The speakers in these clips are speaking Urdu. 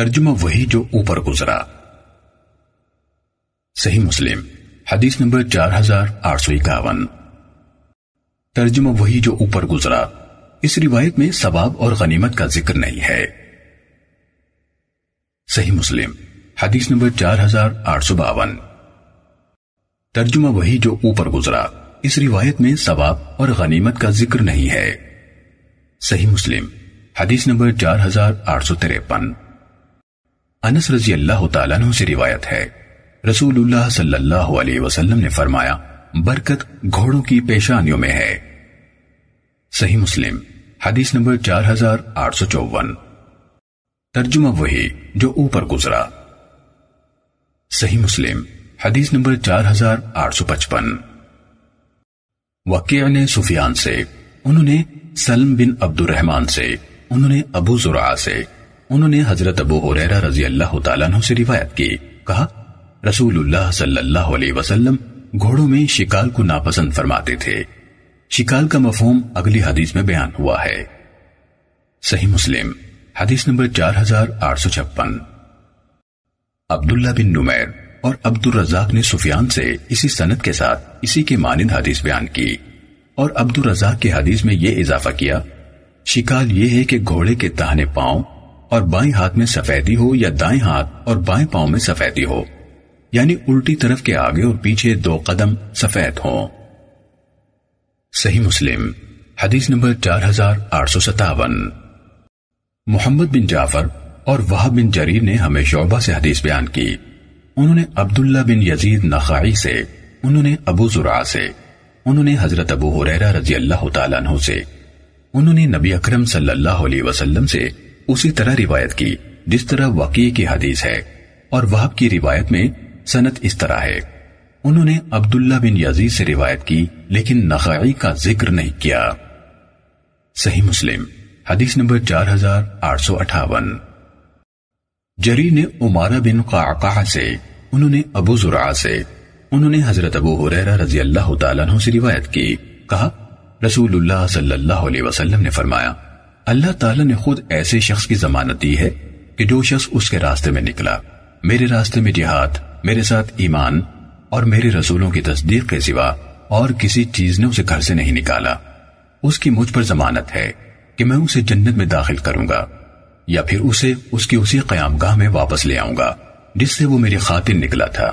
ترجمہ وہی جو اوپر گزرا۔ صحیح مسلم، حدیث نمبر چار ہزار آٹھ سو اکاون۔ ترجمہ وہی جو اوپر گزرا، اس روایت میں ثواب اور غنیمت کا ذکر نہیں ہے۔ صحیح مسلم، حدیث نمبر چار ہزار آٹھ سو باون۔ ترجمہ وہی جو اوپر گزرا، اس روایت میں ثواب اور غنیمت کا ذکر نہیں ہے۔ صحیح مسلم، حدیث نمبر چار ہزار آٹھ سو تریپن انس رضی اللہ تعالیٰ عنہ سے روایت ہے۔ رسول اللہ صلی اللہ علیہ وسلم نے فرمایا، برکت گھوڑوں کی پیشانیوں میں ہے۔ صحیح مسلم، حدیث نمبر چار ہزار آٹھ سو چوون ترجمہ وہی جو اوپر گزرا۔ صحیح مسلم، حدیث نمبر چار ہزار آٹھ سو پچپن۔ وقیع نے سفیان سے، انہوں نے سلم بن عبد الرحمن سے، انہوں نے ابو زرعہ سے۔ انہوں نے حضرت ابو حریرہ رضی اللہ تعالیٰ عنہ سے روایت کی، کہا، رسول اللہ صلی اللہ علیہ وسلم گھوڑوں میں شکال کو ناپسند فرماتے تھے۔ شکال کا مفہوم اگلی حدیث میں بیان ہوا ہے۔ صحیح مسلم، حدیث نمبر چار ہزار آٹھ سو چھپن۔ عبداللہ بن نمیر اور عبد الرزاق نے سفیان سے اسی سنت کے ساتھ اسی کے مانند حدیث بیان کی۔ اور عبد الرزاق کے حدیث میں یہ اضافہ کیا، شکال یہ ہے کہ گھوڑے کے تہنے پاؤں اور بائیں ہاتھ میں سفیدی ہو یا دائیں ہاتھ اور بائیں پاؤں میں سفیدی ہو یعنی الٹی طرف کے آگے اور پیچھے دو قدم سفید ہوں۔ صحیح مسلم، حدیث نمبر چار ہزار آٹھ سو ستاون۔ محمد بن جعفر اور وہب بن جریر نے ہمیں شعبہ سے حدیث بیان کی۔ انہوں نے عبداللہ بن یزید نخائی سے، انہوں نے ابو زرع سے، انہوں نے حضرت ابو حریرہ رضی اللہ تعالیٰ عنہ سے، انہوں نے نبی اکرم صلی اللہ علیہ وسلم سے اسی طرح روایت کی، جس طرح واقعی کی حدیث ہے، اور وہب کی روایت میں سنت اس طرح ہے۔ انہوں نے عبداللہ بن یزید سے روایت کی، لیکن نخائی کا ذکر نہیں کیا۔ صحیح مسلم، حدیث نمبر چار ہزار آٹھ سو اٹھاون۔ جری نے عمارہ بن قعقع سے، انہوں نے ابو زرع سے، انہوں نے حضرت ابو حریرہ رضی اللہ تعالیٰ عنہ سے روایت کی، کہا، رسول اللہ صلی اللہ علیہ وسلم نے فرمایا اللہ تعالیٰ نے خود ایسے شخص کی ضمانت دی ہے کہ جو شخص اس کے راستے میں نکلا، میرے راستے میں جہاد، میرے ساتھ ایمان اور میرے رسولوں کی تصدیق کے سوا اور کسی چیز نے اسے گھر سے نہیں نکالا۔ اس کی مجھ پر ضمانت ہے کہ میں اسے جنت میں داخل کروں گا یا پھر اسے اس کی اسی قیام گاہ میں واپس لے آؤں گا، جس سے وہ میری خاطر نکلا تھا۔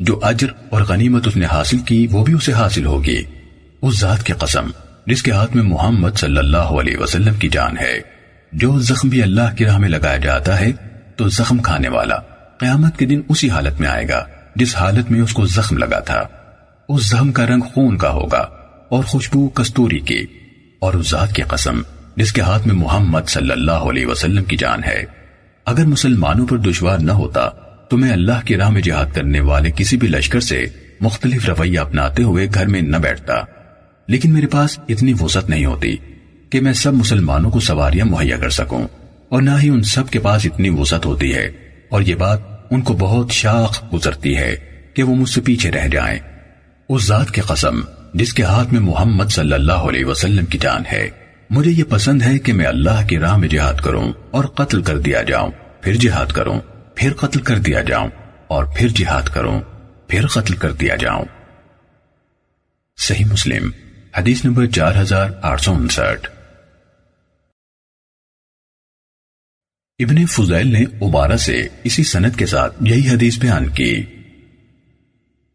جو اجر اور غنیمت اس نے حاصل کی، وہ بھی اسے حاصل ہوگی۔ اس ذات کی قسم۔ جس کے ہاتھ میں محمد صلی اللہ علیہ وسلم کی جان ہے۔ جو زخم بھی اللہ کی راہ میں لگایا جاتا ہے، تو زخم کھانے والا قیامت کے دن اسی حالت میں آئے گا، جس حالت میں اس کو زخم لگا تھا۔ اس زخم کا رنگ خون کا ہوگا اور خوشبو کستوری کی۔ اور اس ذات کی قسم، جس کے ہاتھ میں محمد صلی اللہ علیہ وسلم کی جان ہے۔ اگر مسلمانوں پر دشوار نہ ہوتا، تو میں اللہ کی راہ میں جہاد کرنے والے کسی بھی لشکر سے مختلف رویہ اپناتے ہوئے گھر میں نہ بیٹھتا۔ لیکن میرے پاس اتنی وسعت نہیں ہوتی کہ میں سب مسلمانوں کو سواریاں مہیا کر سکوں اور نہ ہی ان سب کے پاس اتنی وسعت ہوتی ہے۔ اور یہ بات ان کو بہت شاخ گزرتی ہے کہ وہ مجھ سے پیچھے رہ جائیں۔ اس ذات کی قسم جس کے ہاتھ میں محمد صلی اللہ علیہ وسلم کی جان ہے، مجھے یہ پسند ہے کہ میں اللہ کی راہ میں جہاد کروں اور قتل کر دیا جاؤں، پھر جہاد کروں، پھر قتل کر دیا جاؤں اور پھر جہاد کروں، پھر قتل کر دیا جاؤں۔ صحیح مسلم۔ حدیث نمبر چار ہزار آٹھ سو انسٹھ۔ ابن فضیل نے عبارہ سے اسی سنت کے ساتھ یہی حدیث بیان کی۔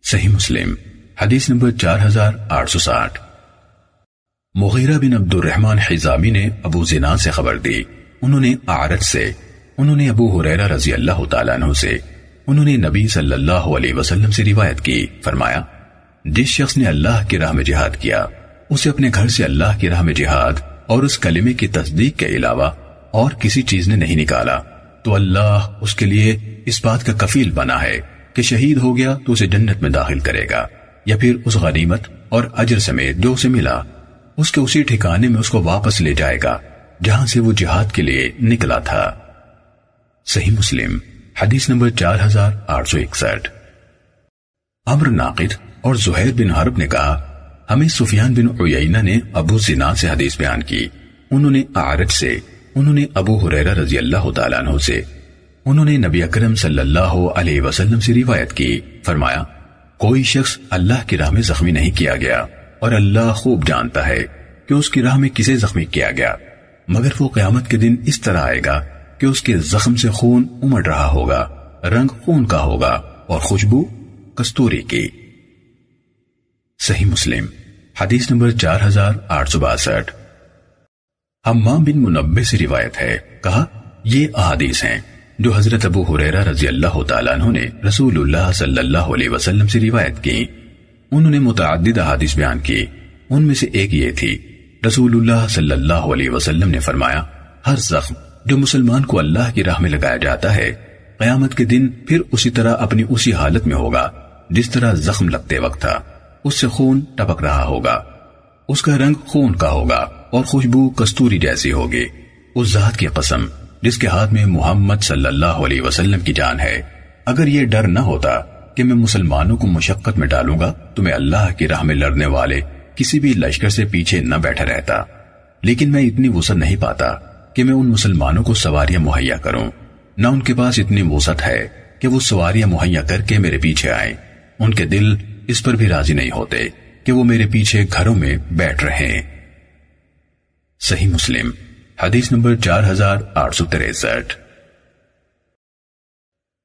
صحیح مسلم، حدیث نمبر چار ہزار آٹھ سو ساٹھ۔ مغیرہ بن عبد الرحمن حزامی نے ابو زنان سے خبر دی۔ انہوں نے آرت سے، انہوں نے ابو حریرہ رضی اللہ تعالیٰ عنہ سے، انہوں نے نبی صلی اللہ علیہ وسلم سے روایت کی۔ فرمایا، جس شخص نے اللہ کی راہ میں جہاد کیا اسے اپنے گھر سے اللہ کی راہ میں جہاد اور اس کلمے کی تصدیق کے علاوہ اور کسی چیز نے نہیں نکالا۔ تو اللہ اس کے لیے اس بات کا کفیل بنا ہے کہ شہید ہو گیا تو اسے جنت میں داخل کرے گا، یا پھر اس غنیمت اور اجر سمیت جو اسے ملا، اس کے اسی ٹھکانے میں اس کو واپس لے جائے گا، جہاں سے وہ جہاد کے لیے نکلا تھا۔ صحیح مسلم، حدیث نمبر چار ہزار آٹھ سو اکسٹھ۔ امر ناقد اور زہیر بن حرب نے کہا ہمیں سفیان بن عیینہ نے ابو زنا سے حدیث بیان کی۔ انہوں نے آرج سے، انہوں نے ابو حریرہ رضی اللہ تعالیٰ عنہ سے، انہوں نے نبی اکرم صلی اللہ علیہ وسلم سے روایت کی۔ فرمایا، کوئی شخص اللہ کی راہ میں زخمی نہیں کیا گیا اور اللہ خوب جانتا ہے کہ اس کی راہ میں کسے زخمی کیا گیا۔ مگر وہ قیامت کے دن اس طرح آئے گا کہ اس کے زخم سے خون امڑ رہا ہوگا، رنگ خون کا ہوگا اور خوشبو کستوری کی۔ صحیح مسلم، حدیث نمبر چار ہزار آٹھ سو باسٹھ۔ حمام بن منبع سے روایت ہے، کہا، یہ احادیث ہیں جو حضرت ابو حریرہ رضی اللہ تعالیٰ عنہ نے رسول اللہ صلی اللہ علیہ وسلم سے روایت کی۔ انہوں نے متعدد احادیث بیان کی۔ ان میں سے ایک یہ تھی رسول اللہ صلی اللہ علیہ وسلم نے فرمایا، ہر زخم جو مسلمان کو اللہ کی راہ میں لگایا جاتا ہے، قیامت کے دن پھر اسی طرح اپنی اسی حالت میں ہوگا، جس طرح زخم لگتے وقت تھا۔ اس سے خون ٹپک رہا ہوگا۔ اس کا رنگ خون کا ہوگا اور خوشبو کستوری جیسی ہوگی۔ اس ذات کی قسم، جس کے ہاتھ میں محمد صلی اللہ علیہ وسلم کی جان ہے۔ اگر یہ ڈر نہ ہوتا کہ میں مسلمانوں کو مشقت میں ڈالوں گا، تو میں اللہ کی راہ میں لڑنے والے کسی بھی لشکر سے پیچھے نہ بیٹھا رہتا۔ لیکن میں اتنی وسعت نہیں پاتا کہ میں ان مسلمانوں کو سواریاں مہیا کروں۔ نہ ان کے پاس اتنی وسعت ہے کہ وہ سواریاں مہیا کر کے میرے پیچھے آئیں۔ ان کے دل اس پر بھی راضی نہیں ہوتے کہ وہ میرے پیچھے گھروں میں بیٹھ رہے ہیں۔ صحیح مسلم، حدیث نمبر چار ہزار آٹھ سو تریسٹھ۔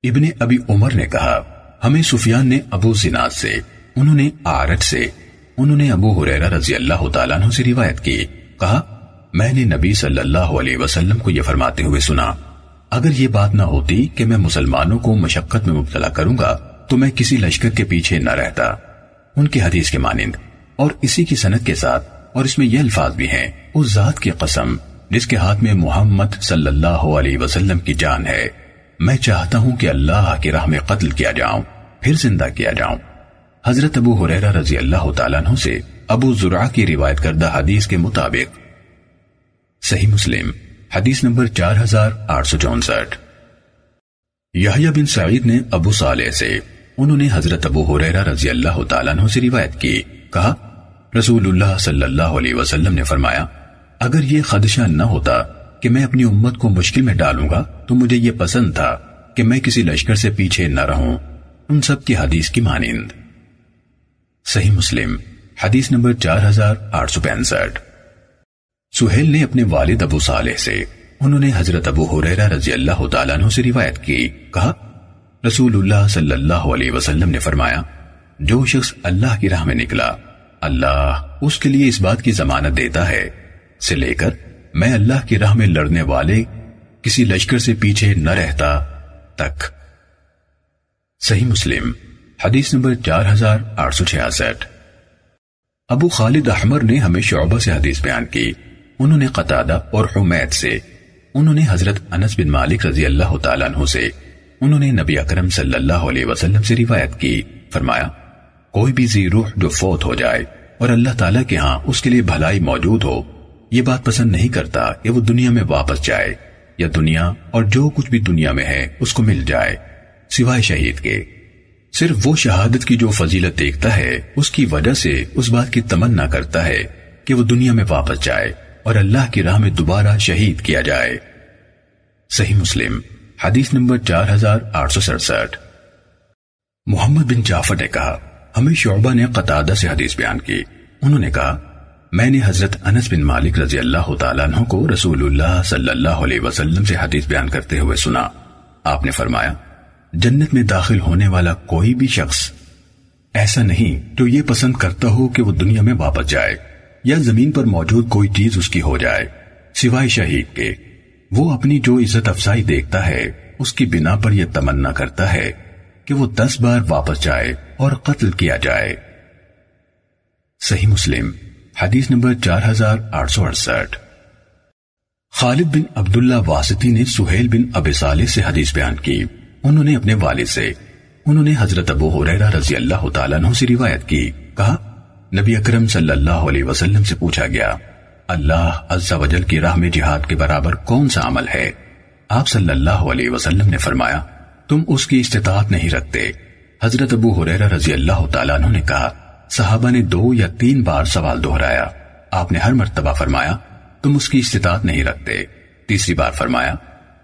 ابن ابی عمر نے کہا، ہمیں سفیان نے ابو زناد سے، انہوں نے آرٹ سے، انہوں نے ابو حریرہ رضی اللہ تعالیٰ عنہ سے روایت کی۔ کہا، میں نے نبی صلی اللہ علیہ وسلم کو یہ فرماتے ہوئے سنا، اگر یہ بات نہ ہوتی کہ میں مسلمانوں کو مشقت میں مبتلا کروں گا تو میں کسی لشکر کے پیچھے نہ رہتا، ان کی حدیث کے مانند، اور اسی کی سنت کے ساتھ، اور اس میں یہ الفاظ بھی ہیں، اس ذات کی قسم، جس کے ہاتھ میں محمد صلی اللہ علیہ وسلم کی جان ہے۔ میں چاہتا ہوں کہ اللہ کی راہ میں قتل کیا جاؤں، پھر زندہ کیا جاؤں۔ حضرت ابو حریرہ رضی اللہ تعالیٰ عنہ سے ابو زرع کی روایت کردہ حدیث کے مطابق۔ صحیح مسلم، حدیث نمبر چار ہزار آٹھ سو چونسٹھ۔ یحییٰ بن سعید نے ابو صالح سے انہوں نے حضرت ابو حریرہ رضی اللہ تعالیٰ عنہ سے روایت کی۔ کہا، رسول اللہ صلی اللہ علیہ وسلم نے فرمایا، اگر یہ خدشہ نہ ہوتا کہ میں اپنی امت کو مشکل میں ڈالوں گا، تو مجھے یہ پسند تھا کہ میں کسی لشکر سے پیچھے نہ رہوں۔ ان سب کی حدیث کی مانند۔ صحیح مسلم، حدیث نمبر چار ہزار آٹھ سو پینسٹھ۔ سہیل نے اپنے والد ابو صالح سے، انہوں نے حضرت ابو حریرہ رضی اللہ تعالیٰ عنہ سے روایت کی۔ کہا رسول اللہ صلی اللہ علیہ وسلم نے فرمایا، جو شخص اللہ کی راہ میں نکلا، اللہ اس کے لیے اس بات کی ضمانت دیتا ہے۔ سے لے کر میں اللہ کی راہ میں لڑنے والے کسی لشکر سے پیچھے نہ رہتا تک۔ صحیح مسلم، حدیث نمبر چار ہزار آٹھ سو چھیاسٹھ۔ ابو خالد احمر نے ہمیں شعبہ سے حدیث بیان کی۔ انہوں نے قطادہ اور حمید سے، انہوں نے حضرت انس بن مالک رضی اللہ تعالیٰ عنہ سے انہوں نے نبی اکرم صلی اللہ علیہ وسلم سے روایت کی، فرمایا، کوئی بھی روح جو فوت ہو جائے اور اللہ تعالیٰ کے ہاں اس کے لیے بھلائی موجود ہو، یہ بات پسند نہیں کرتا کہ وہ دنیا میں واپس جائے یا دنیا اور جو کچھ بھی دنیا میں ہے، اس کو مل جائے، سوائے شہید کے۔ صرف وہ شہادت کی جو فضیلت دیکھتا ہے، اس کی وجہ سے اس بات کی تمنا کرتا ہے کہ وہ دنیا میں واپس جائے اور اللہ کی راہ میں دوبارہ شہید کیا جائے۔ صحیح مسلم۔ حدیث نمبر چار ہزار آٹھ سو سڑسٹھ۔ محمد بن جعفر نے کہا، ہمیں شعبہ نے قطادہ سے حدیث بیان کی۔ انہوں نے کہا، میں نے حضرت انس بن مالک رضی اللہ تعالیٰ عنہ کو رسول اللہ صلی اللہ علیہ وسلم سے حدیث بیان کرتے ہوئے سنا۔ آپ نے فرمایا، جنت میں داخل ہونے والا کوئی بھی شخص ایسا نہیں جو یہ پسند کرتا ہو کہ وہ دنیا میں واپس جائے یا زمین پر موجود کوئی چیز اس کی ہو جائے، سوائے شہید کے۔ وہ اپنی جو عزت افزائی دیکھتا ہے، اس کی بنا پر یہ تمنا کرتا ہے کہ وہ دس بار واپس جائے اور قتل کیا جائے۔ صحیح مسلم، حدیث نمبر چار ہزار آٹھ سو اڑسٹھ۔ خالد بن عبداللہ واسطی نے سہیل بن اب صالح سے حدیث بیان کی۔ انہوں نے اپنے والد سے، انہوں نے حضرت ابو حریرہ رضی اللہ تعالیٰ عنہ سے روایت کی۔ کہا، نبی اکرم صلی اللہ علیہ وسلم سے پوچھا گیا اللہ عز و جل کی راہ میں جہاد کے برابر کون سا عمل ہے؟ آپ صلی اللہ علیہ وسلم نے فرمایا، تم اس کی استطاعت نہیں رکھتے۔ حضرت ابو حریرہ رضی اللہ تعالیٰ عنہ نے کہا، صحابہ نے دو یا تین بار سوال دہرایا۔ آپ نے ہر مرتبہ فرمایا، تم اس کی استطاعت نہیں رکھتے۔ تیسری بار فرمایا،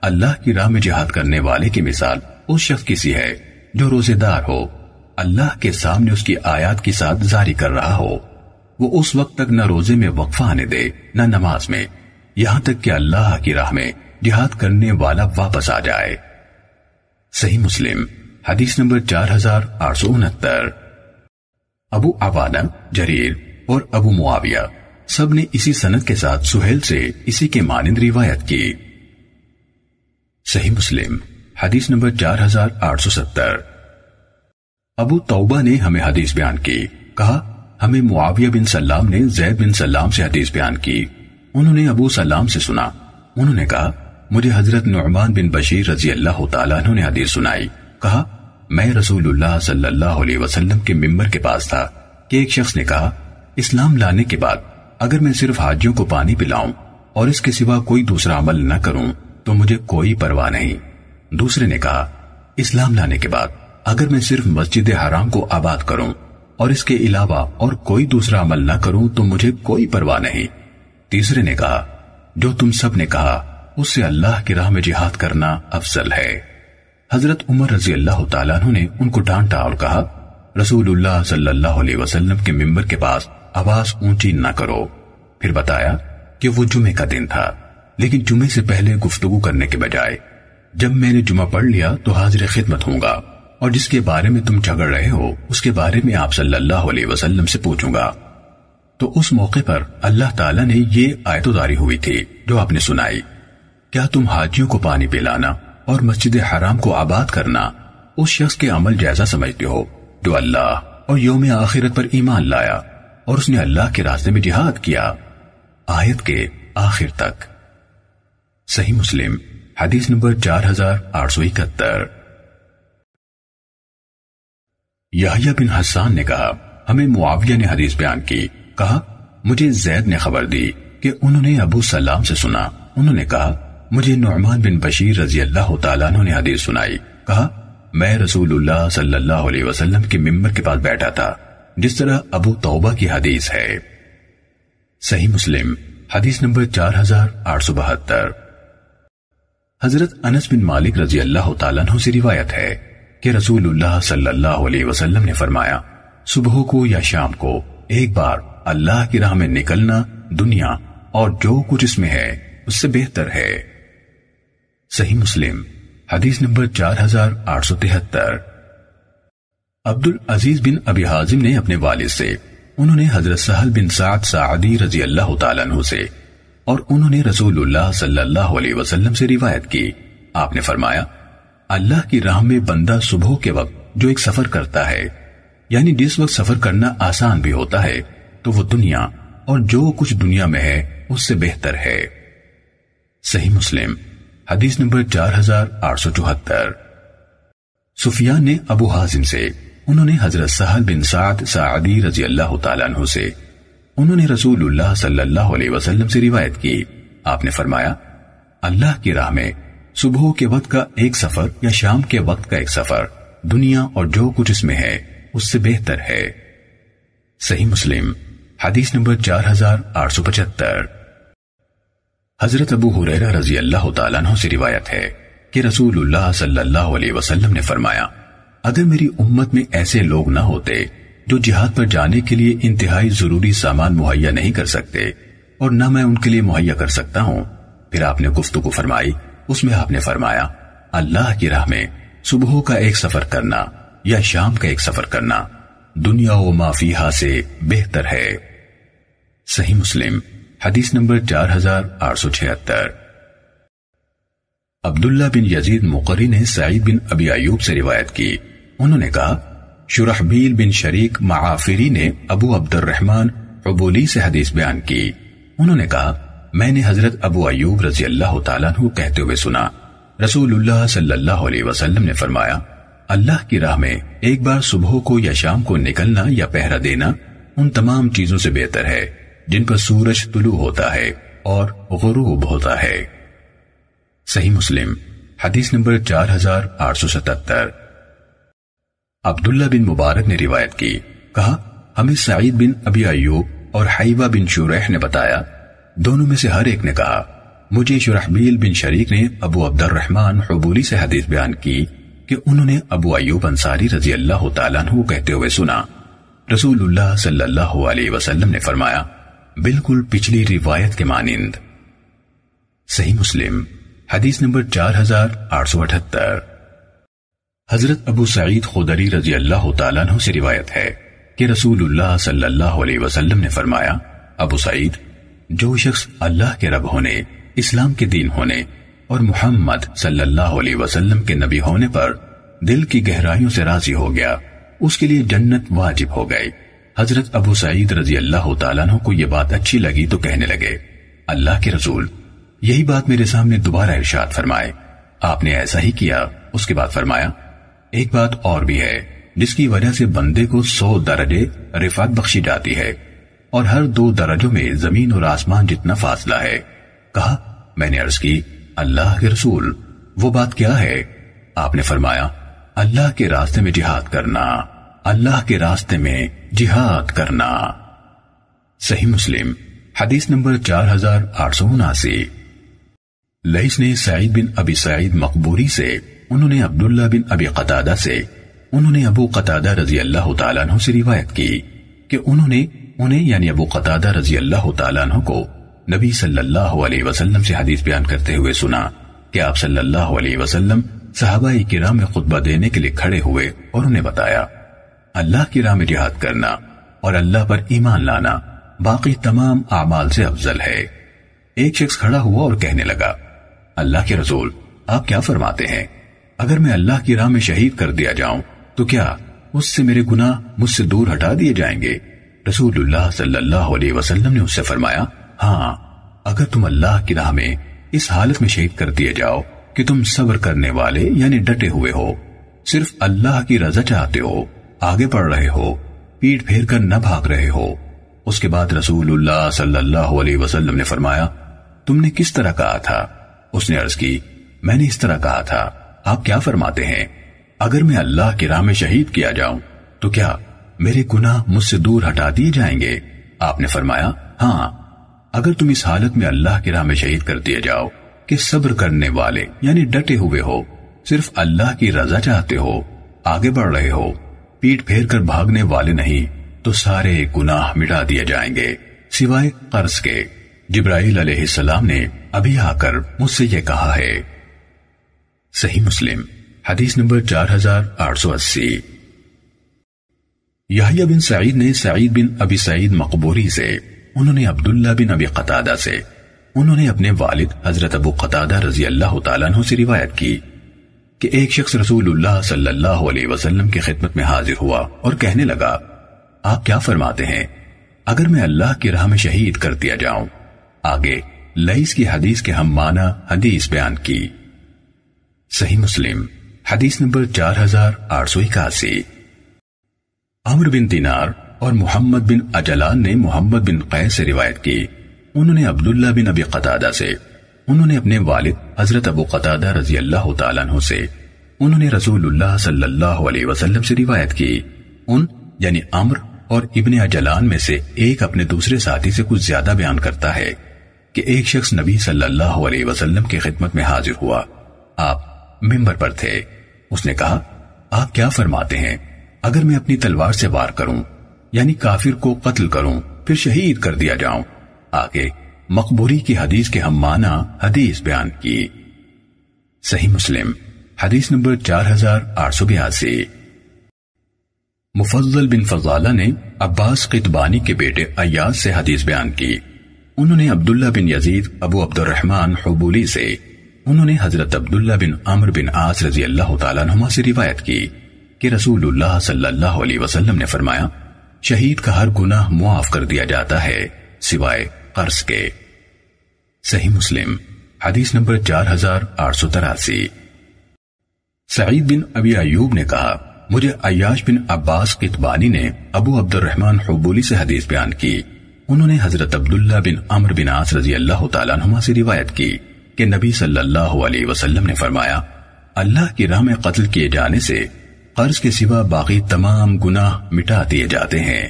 اللہ کی راہ میں جہاد کرنے والے کی مثال اس شخص کی سی ہے جو روزے دار ہو۔ اللہ کے سامنے اس کی آیات کی ساتھ جاری کر رہا ہو۔ وہ اس وقت تک نہ روزے میں وقفہ آنے دے، نہ نماز میں۔ یہاں تک کہ اللہ کی راہ میں جہاد کرنے والا واپس آ جائے۔ صحیح مسلم، حدیث نمبر چار ہزار آٹھ سو انہتر۔ ابو عوانہ، جریر اور ابو معاویہ سب نے اسی سنت کے ساتھ سہیل سے اسی کے مانند روایت کی۔ صحیح مسلم، حدیث نمبر چار ہزار آٹھ سو ستر۔ ابو توبہ نے ہمیں حدیث بیان کی، کہا ہمیں معاویہ بن سلام نے زید بن سلام سے حدیث بیان کی۔ انہوں نے ابو سلام سے سنا۔ انہوں نے کہا، مجھے حضرت نعمان بن بشیر رضی اللہ تعالیٰ نے حدیث سنائی۔ کہا، میں رسول اللہ صلی اللہ علیہ وسلم کے ممبر کے پاس تھا کہ ایک شخص نے کہا، اسلام لانے کے بعد اگر میں صرف حاجیوں کو پانی پلاؤں اور اس کے سوا کوئی دوسرا عمل نہ کروں تو مجھے کوئی پرواہ نہیں۔ دوسرے نے کہا، اسلام لانے کے بعد اگر میں صرف مسجد حرام کو آباد کروں اور اس کے علاوہ اور کوئی دوسرا عمل نہ کروں تو مجھے کوئی پرواہ نہیں۔ تیسرے نے کہا، جو تم سب نے کہا، اس سے اللہ کی راہ میں جہاد کرنا افضل ہے۔ حضرت عمر رضی اللہ تعالیٰ نے ان کو ڈانٹا اور کہا، رسول اللہ صلی اللہ علیہ وسلم کے ممبر کے پاس آواز اونچی نہ کرو۔ پھر بتایا کہ وہ جمعے کا دن تھا، لیکن جمعے سے پہلے گفتگو کرنے کے بجائے، جب میں نے جمعہ پڑھ لیا تو حاضر خدمت ہوں گا۔ اور جس کے بارے میں تم جھگڑ رہے ہو، اس کے بارے میں آپ صلی اللہ علیہ وسلم سے پوچھوں گا۔ تو اس موقع پر اللہ تعالیٰ نے یہ آیت اداری ہوئی تھی جو آپ نے سنائی۔ کیا تم حاجیوں کو پانی پلانا اور مسجد حرام کو آباد کرنا اس شخص کے عمل جیسا سمجھتے ہو جو اللہ اور یوم آخرت پر ایمان لایا اور اس نے اللہ کے راستے میں جہاد کیا؟ آیت کے آخر تک۔ صحیح مسلم، حدیث نمبر چار ہزار آٹھ سو اکہتر۔ یحییٰ بن حسان نے کہا، ہمیں معاویہ نے حدیث بیان کی۔ کہا، مجھے زید نے خبر دی کہ انہوں نے ابو سلام سے سنا۔ انہوں نے کہا، مجھے نعمان بن بشیر رضی اللہ تعالیٰ نے حدیث سنائی۔ کہا، میں رسول اللہ صلی اللہ علیہ وسلم کے ممبر کے پاس بیٹھا تھا، جس طرح ابو توبہ کی حدیث ہے۔ صحیح مسلم، حدیث نمبر چار ہزار آٹھ سو بہتر۔ حضرت انس بن مالک رضی اللہ تعالیٰ عنہ سے روایت ہے۔ کہ رسول اللہ صلی اللہ علیہ وسلم نے فرمایا صبح کو یا شام کو ایک بار اللہ کی راہ میں نکلنا دنیا اور جو کچھ اس میں ہے، اس سے بہتر ہے۔ صحیح مسلم، حدیث نمبر چار ہزار آٹھ سو تہتر۔ عبد العزیز بن ابی حازم نے اپنے والد سے، انہوں نے حضرت سہل بن سعد سعدی رضی اللہ تعالیٰ عنہ سے، اور انہوں نے رسول اللہ صلی اللہ علیہ وسلم سے روایت کی۔ آپ نے فرمایا اللہ کی راہ میں بندہ صبح کے وقت جو ایک سفر کرتا ہے یعنی جس وقت سفر کرنا آسان بھی ہوتا ہے، تو وہ دنیا اور جو کچھ دنیا میں ہے، اس سے بہتر ہے۔ صحیح مسلم، حدیث نمبر چار ہزار آٹھ سو چوہتر۔ سفیان نے ابو حازم سے، انہوں نے حضرت سہل بن سعد سعدی رضی اللہ تعالیٰ عنہ سے۔ انہوں نے رسول اللہ صلی اللہ علیہ وسلم سے روایت کی۔ آپ نے فرمایا، اللہ کی راہ میں صبح کے وقت کا ایک سفر یا شام کے وقت کا ایک سفر، دنیا اور جو کچھ اس میں ہے، اس سے بہتر ہے۔ صحیح مسلم، حدیث نمبر چار ہزار آٹھ سو پچہتر۔ حضرت ابو حریرہ رضی اللہ تعالیٰ عنہ سے روایت ہے کہ رسول اللہ صلی اللہ علیہ وسلم نے فرمایا، اگر میری امت میں ایسے لوگ نہ ہوتے جو جہاد پر جانے کے لیے انتہائی ضروری سامان مہیا نہیں کر سکتے اور نہ میں ان کے لیے مہیا کر سکتا ہوں، پھر آپ نے گفتگو فرمائی اس میں آپ نے فرمایا، اللہ کی راہ میں صبح کا ایک سفر کرنا یا شام کا ایک سفر کرنا دنیا و مافیہ سے بہتر ہے۔ صحیح مسلم، حدیث نمبر چار ہزار آٹھ سو چھہتر۔ عبداللہ بن یزید مقری نے سعید بن ابی ایوب سے روایت کی۔ انہوں نے کہا شرحبیل بن شریک معافری نے ابو عبد الرحمن عبولی سے حدیث بیان کی۔ انہوں نے کہا میں نے حضرت ابو ایوب رضی اللہ تعالیٰ عنہ کہتے ہوئے سنا۔ رسول اللہ صلی اللہ علیہ وسلم نے فرمایا، اللہ کی راہ میں ایک بار صبح کو یا شام کو نکلنا یا پہرا دینا ان تمام چیزوں سے بہتر ہے، جن پر سورج طلوع ہوتا ہے اور غروب ہوتا ہے۔ صحیح مسلم، حدیث نمبر چار ہزار آٹھ سو ستتر عبداللہ بن مبارک نے روایت کی، کہا، ہمیں سعید بن ابی ایوب اور حیوہ بن شوریح نے بتایا دونوں میں سے ہر ایک نے کہا، مجھے شرحبیل بن شریک نے ابو عبد الرحمن حبولی سے حدیث بیان کی کہ انہوں نے ابو ایوب انصاری رضی اللہ تعالیٰ عنہ کہتے ہوئے سنا۔ رسول اللہ صلی اللہ علیہ وسلم نے فرمایا، بالکل پچھلی روایت کے مانند۔ صحیح مسلم، حدیث نمبر چار ہزار آٹھ سو اٹھتر۔ حضرت ابو سعید خدری رضی اللہ تعالیٰ عنہ سے روایت ہے کہ رسول اللہ صلی اللہ علیہ وسلم نے فرمایا، ابو سعید جو شخص اللہ کے رب ہونے، اسلام کے دین ہونے اور محمد صلی اللہ علیہ وسلم کے نبی ہونے پر دل کی گہرائیوں سے راضی ہو گیا، اس کے لیے جنت واجب ہو گئی۔ حضرت ابو سعید رضی اللہ تعالیٰ عنہ کو یہ بات اچھی لگی تو کہنے لگے، اللہ کے رسول، یہی بات میرے سامنے دوبارہ ارشاد فرمائے۔ آپ نے ایسا ہی کیا، اس کے بعد فرمایا، ایک بات اور بھی ہے، جس کی وجہ سے بندے کو سو درجے رفات بخشی جاتی ہے۔ اور ہر دو درجوں میں زمین اور آسمان جتنا فاصلہ ہے۔ کہا، میں نے عرض کی، اللہ کے رسول، وہ بات کیا ہے؟ آپ نے فرمایا، اللہ کے راستے میں جہاد کرنا، اللہ کے راستے میں جہاد کرنا۔ صحیح مسلم، حدیث نمبر چار ہزار آٹھ سو اناسی۔ لئیس نے سعید بن ابی سعید مقبوری سے، انہوں نے عبداللہ بن ابی قطادہ سے، انہوں نے ابو قطادہ رضی اللہ تعالیٰ عنہ سے روایت کی کہ انہوں نے انہیں یعنی ابو قطادہ رضی اللہ تعالیٰ عنہ کو نبی صلی اللہ علیہ وسلم سے حدیث بیان کرتے ہوئے سنا کہ آپ صلی اللہ علیہ وسلم صحابہ کی راہ میں خطبہ دینے کے لیے کھڑے ہوئے اور انہیں بتایا، اللہ کی راہ میں جہاد کرنا اور اللہ پر ایمان لانا باقی تمام اعمال سے افضل ہے۔ ایک شخص کھڑا ہوا اور کہنے لگا، اللہ کے رسول، آپ کیا فرماتے ہیں؟ اگر میں اللہ کی راہ میں شہید کر دیا جاؤں تو کیا اس سے میرے گناہ مجھ سے دور ہٹا دیے جائیں گے؟ رسول اللہ صلی اللہ علیہ وسلم نے اس سے فرمایا ہاں اگر تم اللہ کی راہ میں اس حالت میں شہید کر دیے جاؤ کہ تم صبر کرنے والے یعنی ڈٹے ہوئے ہو، صرف اللہ کی رضا چاہتے ہو، آگے پڑھ رہے ہو پیٹ پھیر کر نہ بھاگ رہے ہو۔ اس کے بعد رسول اللہ صلی اللہ علیہ وسلم نے فرمایا، تم نے کس طرح کہا تھا؟ اس نے عرض کی، میں نے اس طرح کہا تھا، آپ کیا فرماتے ہیں؟ اگر میں اللہ کی راہ میں شہید کیا جاؤں تو کیا میرے گناہ مجھ سے دور ہٹا دیے جائیں گے۔ آپ نے فرمایا ہاں اگر تم اس حالت میں اللہ کی راہ میں شہید کر دیے جاؤ کہ صبر کرنے والے یعنی ڈٹے ہوئے ہو، صرف اللہ کی رضا چاہتے ہو، آگے بڑھ رہے ہو، پیٹ پھیر کر بھاگنے والے نہیں، تو سارے گناہ مٹا دیے جائیں گے، سوائے قرض کے۔ جبرائیل علیہ السلام نے ابھی آ کر مجھ سے یہ کہا ہے۔ صحیح مسلم، حدیث نمبر چار ہزار آٹھ سو اسی۔ یحییٰ بن سعید نے سعید بن ابی سعید مقبوری سے، انہوں نے عبداللہ بن ابی قطادہ سے، انہوں نے اپنے والد حضرت ابو قطادہ رضی اللہ تعالیٰ عنہ سے روایت کی کہ ایک شخص رسول اللہ صلی اللہ علیہ وسلم کی خدمت میں حاضر ہوا اور کہنے لگا، آپ کیا فرماتے ہیں؟ اگر میں اللہ کی راہ میں شہید کر دیا جاؤں، آگے لئیس کی حدیث کے ہم معنی حدیث بیان کی۔ صحیح مسلم، حدیث نمبر چار ہزار آٹھ سو اکاسی۔ عمر بن دینار اور محمد بن اجلان نے محمد بن قیس سے روایت کی۔ انہوں نے عبداللہ بن ابی قطادہ سے۔ انہوں نے اپنے والد حضرت ابو قطادہ رضی اللہ تعالیٰ عنہ سے۔ انہوں نے رسول اللہ صلی اللہ علیہ وسلم سے روایت کی۔ ان یعنی عمر اور ابن اجلان میں سے ایک اپنے دوسرے ساتھی سے کچھ زیادہ بیان کرتا ہے کہ ایک شخص نبی صلی اللہ علیہ وسلم کی خدمت میں حاضر ہوا۔ آپ ممبر پر تھے۔ اس نے کہا، آپ کیا فرماتے ہیں؟ اگر میں اپنی تلوار سے وار کروں یعنی کافر کو قتل کروں، پھر شہید کر دیا جاؤں۔ آگے، مقبوری کی حدیث کے ہم معنی حدیث بیان کی صحیح مسلم، حدیث نمبر چار ہزار آٹھ سو بیاسی۔ مفضل بن فضالہ نے عباس قطبانی کے بیٹے ایاز سے حدیث بیان کی۔ انہوں نے عبداللہ بن یزید ابو عبد الرحمن حبولی سے، انہوں نے حضرت عبداللہ بن عمر بن آس رضی اللہ تعالیٰ نما سے روایت کی۔ کہ رسول اللہ صلی اللہ علیہ وسلم نے فرمایا، شہید کا ہر گناہ معاف کر دیا جاتا ہے، سوائے قرض کے۔ صحیح مسلم، حدیث نمبر چار ہزار آٹھ سو تراسی۔ سعید بن ابی ایوب نے کہا، مجھے عیاش بن عباس قطبانی نے ابو عبد الرحمن حبولی سے حدیث بیان کی۔ انہوں نے حضرت عبداللہ بن عمر بن آس رضی اللہ تعالیٰ عنہ سے روایت کی کہ نبی صلی اللہ علیہ وسلم نے فرمایا، اللہ کی راہ میں قتل کیے جانے سے قرض کے سوا باقی تمام گناہ مٹا دیے جاتے ہیں۔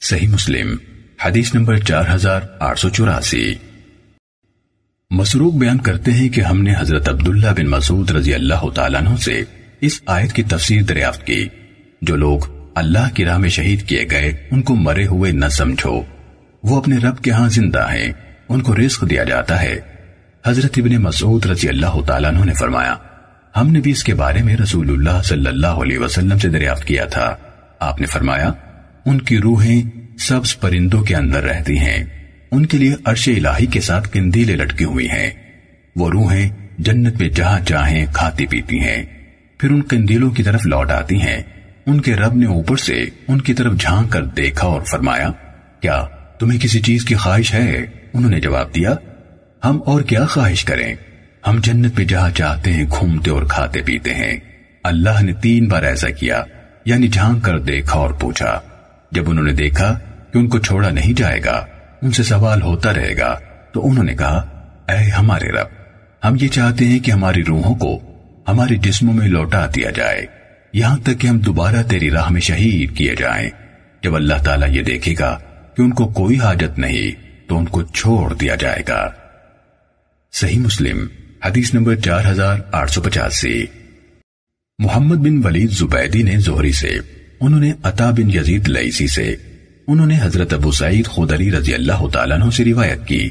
صحیح مسلم، حدیث نمبر چار ہزار آٹھ سو چوراسی۔ مسروق بیان کرتے ہیں کہ ہم نے حضرت عبداللہ بن مسعود رضی اللہ تعالیٰ عنہ سے اس آیت کی تفسیر دریافت کی۔ جو لوگ اللہ کی راہ میں شہید کیے گئے، ان کو مرے ہوئے نہ سمجھو۔ وہ اپنے رب کے ہاں زندہ ہیں، ان کو رزق دیا جاتا ہے۔ حضرت ابن مسعود رضی اللہ تعالیٰ عنہ نے فرمایا ہم نے بھی اس کے بارے میں رسول اللہ صلی اللہ علیہ وسلم سے دریافت کیا تھا۔ آپ نے فرمایا، ان کی روحیں سبز پرندوں کے اندر رہتی ہیں۔ ان کے لیے عرش الہی کے ساتھ کندیلے لٹکی ہوئی ہیں۔ وہ روحیں جنت میں جہاں چاہیں کھاتی پیتی ہیں۔ پھر ان کندیلوں کی طرف لوٹ آتی ہیں۔ ان کے رب نے اوپر سے ان کی طرف جھانک کر دیکھا اور فرمایا، کیا تمہیں کسی چیز کی خواہش ہے؟ انہوں نے جواب دیا، ہم اور کیا خواہش کریں؟ ہم جنت میں جہاں چاہتے ہیں گھومتے اور کھاتے پیتے ہیں۔ اللہ نے تین بار ایسا کیا یعنی جھانک کر دیکھا اور پوچھا۔ جب انہوں نے دیکھا کہ ان کو چھوڑا نہیں جائے گا، ان سے سوال ہوتا رہے گا، تو انہوں نے کہا، اے ہمارے رب، ہم یہ چاہتے ہیں کہ ہماری روحوں کو ہمارے جسموں میں لوٹا دیا جائے۔ یہاں تک کہ ہم دوبارہ تیری راہ میں شہید کیے جائیں۔ جب اللہ تعالیٰ یہ دیکھے گا کہ ان کو کوئی حاجت نہیں، تو ان کو چھوڑ دیا جائے گا۔ صحیح مسلم۔ حدیث نمبر چار ہزار آٹھ سو پچاسی۔ محمد بن ولید زبیدی نے زہری سے، انہوں نے عطا بن یزید لئیسی سے، انہوں نے حضرت ابو سعید خودری رضی اللہ تعالیٰ عنہ سے روایت کی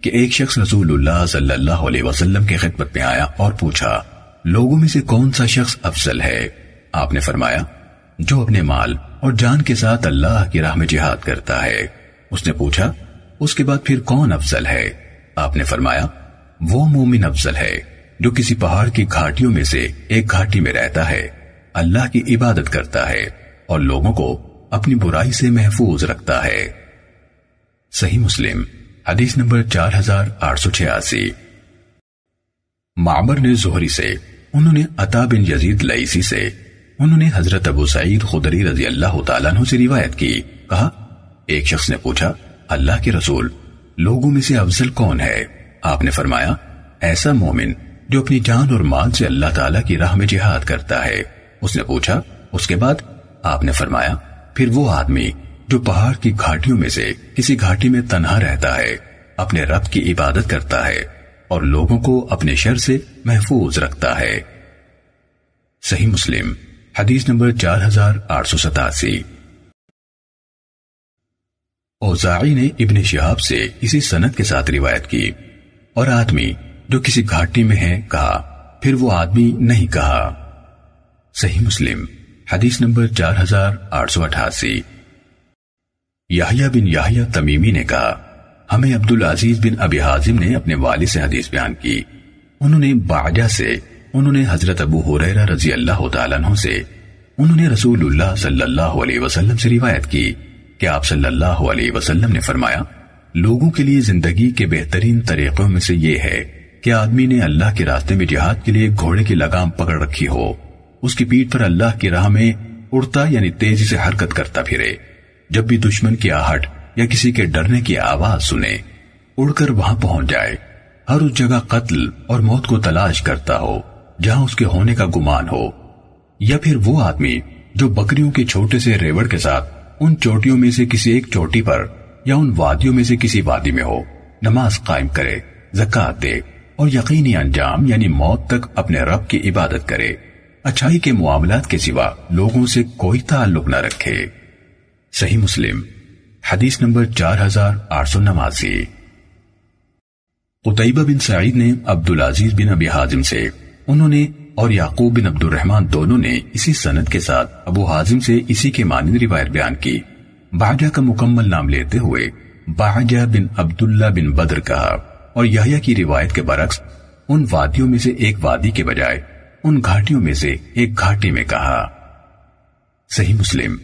کہ ایک شخص رسول اللہ صلی اللہ علیہ وسلم کے خدمت میں آیا اور پوچھا، لوگوں میں سے کون سا شخص افضل ہے؟ آپ نے فرمایا، جو اپنے مال اور جان کے ساتھ اللہ کی راہ میں جہاد کرتا ہے۔ اس نے پوچھا، اس کے بعد پھر کون افضل ہے؟ آپ نے فرمایا وہ مومن افضل ہے جو کسی پہاڑ کی گھاٹیوں میں سے ایک گھاٹی میں رہتا ہے۔ اللہ کی عبادت کرتا ہے اور لوگوں کو اپنی برائی سے محفوظ رکھتا ہے۔ صحیح مسلم، حدیث نمبر چار ہزار آٹھ سو چھیاسی۔ معمر نے زہری سے، انہوں نے عطا بن یزید لئیسی سے، انہوں نے حضرت ابو سعید خدری رضی اللہ تعالیٰ عنہ سے روایت کی۔ کہا، ایک شخص نے پوچھا، اللہ کے رسول، لوگوں میں سے افضل کون ہے؟ آپ نے فرمایا، ایسا مومن جو اپنی جان اور مال سے اللہ تعالیٰ کی راہ میں جہاد کرتا ہے۔ اس نے پوچھا، اس کے بعد آپ نے فرمایا، پھر وہ آدمی جو پہاڑ کی گھاٹیوں میں سے کسی گھاٹی میں تنہا رہتا ہے، اپنے رب کی عبادت کرتا ہے اور لوگوں کو اپنے شر سے محفوظ رکھتا ہے۔ صحیح مسلم، حدیث نمبر چار ہزار آٹھ سو ستاسی۔ اوزاعی نے ابن شہاب سے اسی سنت کے ساتھ روایت کی۔ اور آدمی جو کسی گھاٹی میں ہے کہا، پھر وہ آدمی نہیں کہا۔ صحیح مسلم، حدیث نمبر چار ہزار آٹھ سو اٹھاسی۔ یحییٰ بن یحییٰ تمیمی نے کہا، ہمیں عبدالعزیز بن ابی حازم نے اپنے والد سے حدیث بیان کی۔ انہوں نے باجہ سے، انہوں نے حضرت ابو حریرہ رضی اللہ تعالیٰ عنہ سے، انہوں نے رسول اللہ صلی اللہ علیہ وسلم سے روایت کی کہ آپ صلی اللہ علیہ وسلم نے فرمایا لوگوں کے لیے زندگی کے بہترین طریقوں میں سے یہ ہے کہ آدمی نے اللہ کے راستے میں جہاد کے لیے گھوڑے کی لگام پکڑ رکھی ہو۔ اس کی پیٹ پر اللہ کی راہ میں اڑتا یعنی تیزی سے حرکت کرتا پھرے۔ جب بھی دشمن کی آہٹ یا کسی کے ڈرنے کی آواز سنے، اڑ کر وہاں پہنچ جائے۔ ہر اس جگہ قتل اور موت کو تلاش کرتا ہو، جہاں اس کے ہونے کا گمان ہو۔ یا پھر وہ آدمی جو بکریوں کے چھوٹے سے ریوڑ کے ساتھ ان چوٹیوں میں سے کسی ایک چوٹی پر یا ان وادیوں میں سے کسی وادی میں ہو، نماز قائم کرے زکات دے اور یقینی انجام یعنی موت تک اپنے رب کی عبادت کرے۔ اچھائی کے معاملات کے سوا لوگوں سے کوئی تعلق نہ رکھے۔ صحیح مسلم، حدیث نمبر چار ہزار آٹھ سو نواسی۔ قطعبہ بن سعید نے عبدالعزیز بن ابی حازم سے، انہوں نے اور یعقوب بن عبد الرحمن دونوں نے اسی سند کے ساتھ ابو حازم سے اسی کے مانند روایت بیان کی۔ باجہ کا مکمل نام لیتے ہوئے باجہ بن عبداللہ بن بدر کہا اور یحییٰ کی روایت کے برعکس ان وادیوں میں سے ایک وادی کے بجائے ان گھاٹیوں میں سے ایک گھاٹی میں کہا۔ صحیح مسلم،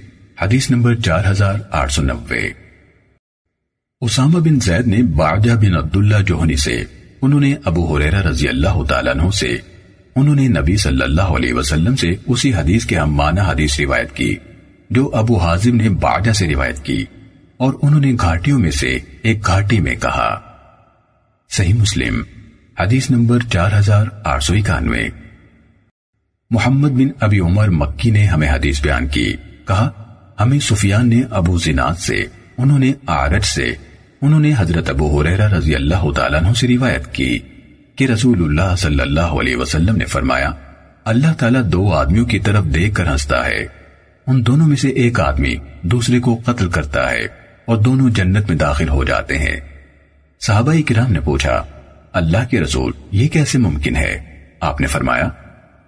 حدیث نمبر چار ہزار آٹھ سو نبے اسامہ بن زید نے باجہ بن عبداللہ جوہنی سے، انہوں نے ابو حریرہ رضی اللہ تعالیٰ عنہ سے، انہوں نے نبی صلی اللہ علیہ وسلم سے اسی حدیث کے ہم معنی حدیث روایت کی۔ جو ابو حازم نے باجہ سے روایت کی اور انہوں نے گھاٹیوں میں سے ایک گھاٹی میں کہا۔ صحیح مسلم، حدیث نمبر چار ہزار آٹھ سو اکانوے۔ محمد بن ابی عمر مکی نے ہمیں حدیث بیان کی، کہا، ہمیں سفیان نے ابو زناد سے، انہوں نے آرج سے، انہوں نے حضرت ابو حریرہ رضی اللہ تعالیٰ عنہ سے روایت کی کہ رسول اللہ صلی اللہ علیہ وسلم نے فرمایا، اللہ تعالیٰ دو آدمیوں کی طرف دیکھ کر ہنستا ہے۔ ان دونوں میں سے ایک آدمی دوسرے کو قتل کرتا ہے اور دونوں جنت میں داخل ہو جاتے ہیں۔ صحابہ کرام نے پوچھا، اللہ کے رسول یہ کیسے ممکن ہے؟ آپ نے فرمایا،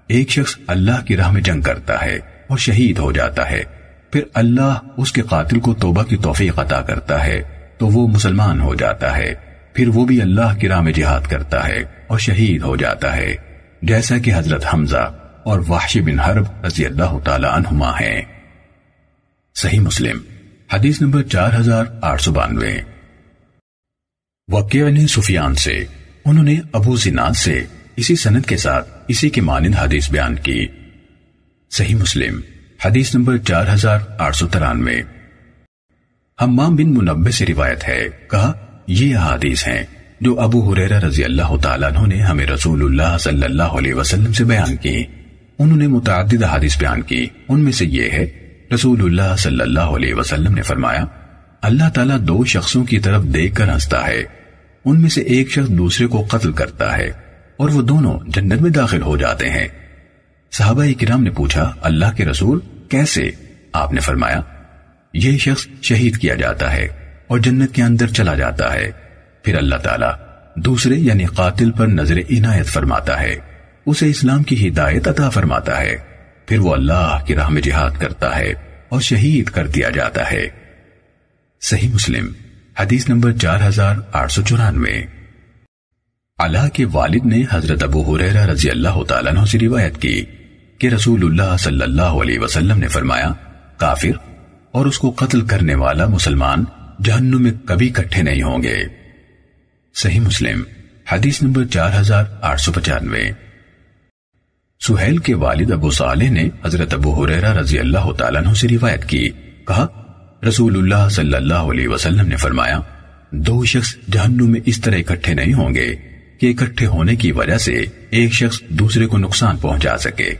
ایک شخص اللہ کی راہ میں جنگ کرتا ہے اور شہید ہو جاتا ہے۔ پھر اللہ اس کے قاتل کو توبہ کی توفیق عطا کرتا ہے تو وہ مسلمان ہو جاتا ہے۔ پھر وہ بھی اللہ کی راہ میں جہاد کرتا ہے اور شہید ہو جاتا ہے۔ جیسا کہ حضرت حمزہ اور وحش بن حرب رضی اللہ تعالی عنہما ہیں۔ صحیح مسلم، حدیث نمبر چار ہزار آٹھ سو بانوے۔ وقیع نے سفیان سے، انہوں نے ابو زناد سے اسی سند کے ساتھ اسی کے مانند حدیث بیان کی۔ صحیح مسلم، حدیث نمبر چار ہزار آٹھ سو ترانوے۔ ہمام بن منبع سے روایت ہے، کہا، یہ حدیث ہیں جو ابو حریرہ رضی اللہ تعالیٰ عنہ نے ہمیں رسول اللہ صلی اللہ علیہ وسلم سے بیان کی۔ انہوں نے متعدد حدیث بیان کی۔ ان میں سے یہ ہے رسول اللہ صلی اللہ علیہ وسلم نے فرمایا، اللہ تعالیٰ دو شخصوں کی طرف دیکھ کر ہنستا ہے۔ ان میں سے ایک شخص دوسرے کو قتل کرتا ہے اور وہ دونوں جنت میں داخل ہو جاتے ہیں۔ صحابہ کرام نے پوچھا، اللہ کے رسول کیسے؟ آپ نے فرمایا، یہ شخص شہید کیا جاتا ہے اور جنت کے اندر چلا جاتا ہے۔ پھر اللہ تعالیٰ دوسرے یعنی قاتل پر نظر عنایت فرماتا ہے۔ اسے اسلام کی ہدایت عطا فرماتا ہے۔ پھر وہ اللہ کی راہ میں جہاد کرتا ہے اور شہید کر دیا جاتا ہے۔ صحیح مسلم، حدیث نمبر چار ہزار آٹھ سو چورانوے۔ اللہ کے والد نے حضرت ابو حریرہ رضی اللہ تعالیٰ عنہ سے روایت کی کہ رسول اللہ صلی اللہ علیہ وسلم نے فرمایا، کافر اور اس کو قتل کرنے والا مسلمان جہنم میں کبھی کٹھے نہیں ہوں گے۔ صحیح مسلم، حدیث نمبر چار ہزار آٹھ سو پچانوے۔ سہیل کے والد ابو صالح نے حضرت ابو حریرہ رضی اللہ تعالیٰ عنہ سے روایت کی۔ کہا، رسول اللہ صلی اللہ علیہ وسلم نے فرمایا، دو شخص جہنم میں اس طرح اکٹھے نہیں ہوں گے کہ اکٹھے ہونے کی وجہ سے ایک شخص دوسرے کو نقصان پہنچا سکے۔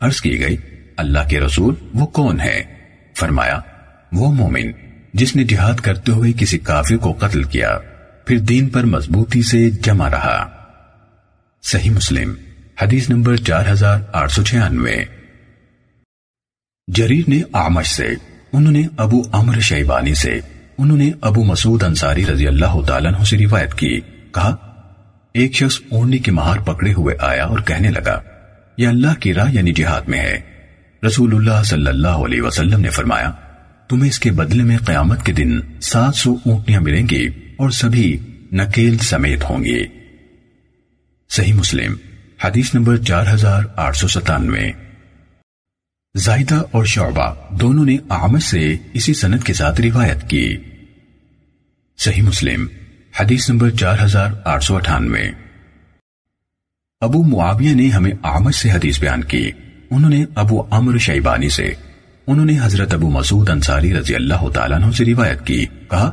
عرض کی گئی، اللہ کے رسول وہ کون ہے فرمایا، وہ مومن جس نے جہاد کرتے ہوئے کسی کافر کو قتل کیا، پھر دین پر مضبوطی سے جمع رہا۔ صحیح مسلم۔ حدیث نمبر چار ہزار آٹھ سو چھیانوے۔ جریر نے آمش سے، انہوں نے ابو امر شیبانی سے، انہوں نے ابو مسعود انصاری رضی اللہ تعالیٰ عنہ سے روایت کی۔ کہا، ایک شخص اونی کے مہار پکڑے ہوئے آیا اور کہنے لگا، یہ اللہ کی راہ یعنی جہاد میں ہے۔ رسول اللہ صلی اللہ علیہ وسلم نے فرمایا، تمہیں اس کے بدلے میں قیامت کے دن سات سو اونٹیاں ملیں گی اور سبھی نکیل سمیت ہوں گی۔ صحیح مسلم۔ حدیث نمبر چار ہزار آٹھ سو ستانوے۔ زائدہ اور شعبہ دونوں نے آمد سے اسی سنت کے ساتھ روایت کی۔ صحیح مسلم، حدیث نمبر چار ہزار آٹھ سو اٹھانوے۔ ابو معاویہ نے ہمیں آمد سے حدیث بیان کی۔ انہوں نے ابو عمر شیبانی سے، انہوں نے حضرت ابو مسعود انصاری رضی اللہ تعالیٰ عنہ سے روایت کی۔ کہا،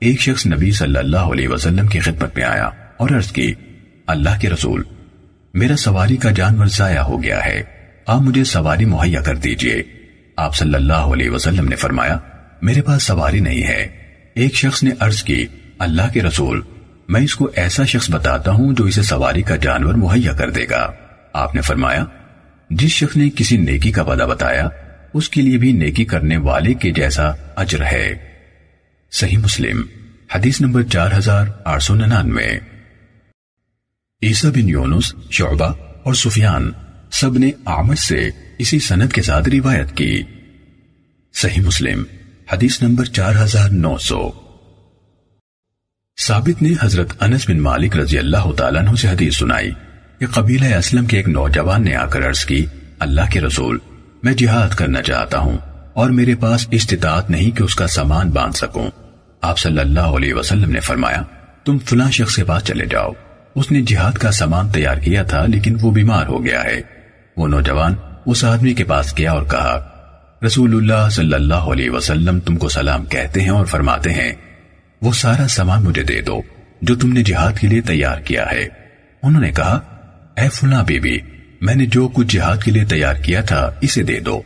ایک شخص نبی صلی اللہ علیہ وسلم کی خدمت میں آیا اور عرض کی، اللہ کے رسول میرا سواری کا جانور ضائع ہو گیا ہے۔ آپ مجھے سواری مہیا کر دیجیے۔ آپ صلی اللہ علیہ وسلم نے فرمایا، میرے پاس سواری نہیں ہے۔ ایک شخص نے عرض کی، اللہ کے رسول، میں اس کو ایسا شخص بتاتا ہوں جو اسے سواری کا جانور مہیا کر دے گا۔ آپ نے فرمایا، جس شخص نے کسی نیکی کا وعدہ بتایا، اس کے لیے بھی نیکی کرنے والے کے جیسا اجر ہے۔ صحیح مسلم، حدیث نمبر چار ہزار آٹھ سو ننانوے۔ عیسیٰ بن یونس، شعبہ اور سفیان سب نے آمد سے اسی سند کے ساتھ روایت کی۔ صحیح مسلم، حدیث نمبر چار ہزار نو سو۔ ثابت نے حضرت انس بن مالک رضی اللہ تعالیٰ عنہ سے حدیث سنائی کہ قبیلہ اسلم کے ایک نوجوان نے آ کر عرض کی، اللہ کے رسول، میں جہاد کرنا چاہتا ہوں اور میرے پاس استطاعت نہیں کہ اس کا سامان باندھ سکوں۔ آپ صلی اللہ علیہ وسلم نے فرمایا، تم فلاں شخص کے پاس چلے جاؤ۔ اس نے جہاد کا سامان تیار کیا تھا، لیکن وہ بیمار ہو گیا ہے۔ وہ نوجوان اس آدمی کے پاس گیا اور کہا، رسول اللہ صلی اللہ علیہ وسلم تم کو سلام کہتے ہیں اور فرماتے ہیں، وہ سارا سامان مجھے دے دو، جو تم نے جہاد کے لیے تیار کیا ہے۔ انہوں نے کہا، اے فلاں بی بی میں نے جو کچھ جہاد کے لیے تیار کیا تھا، اسے دے دو،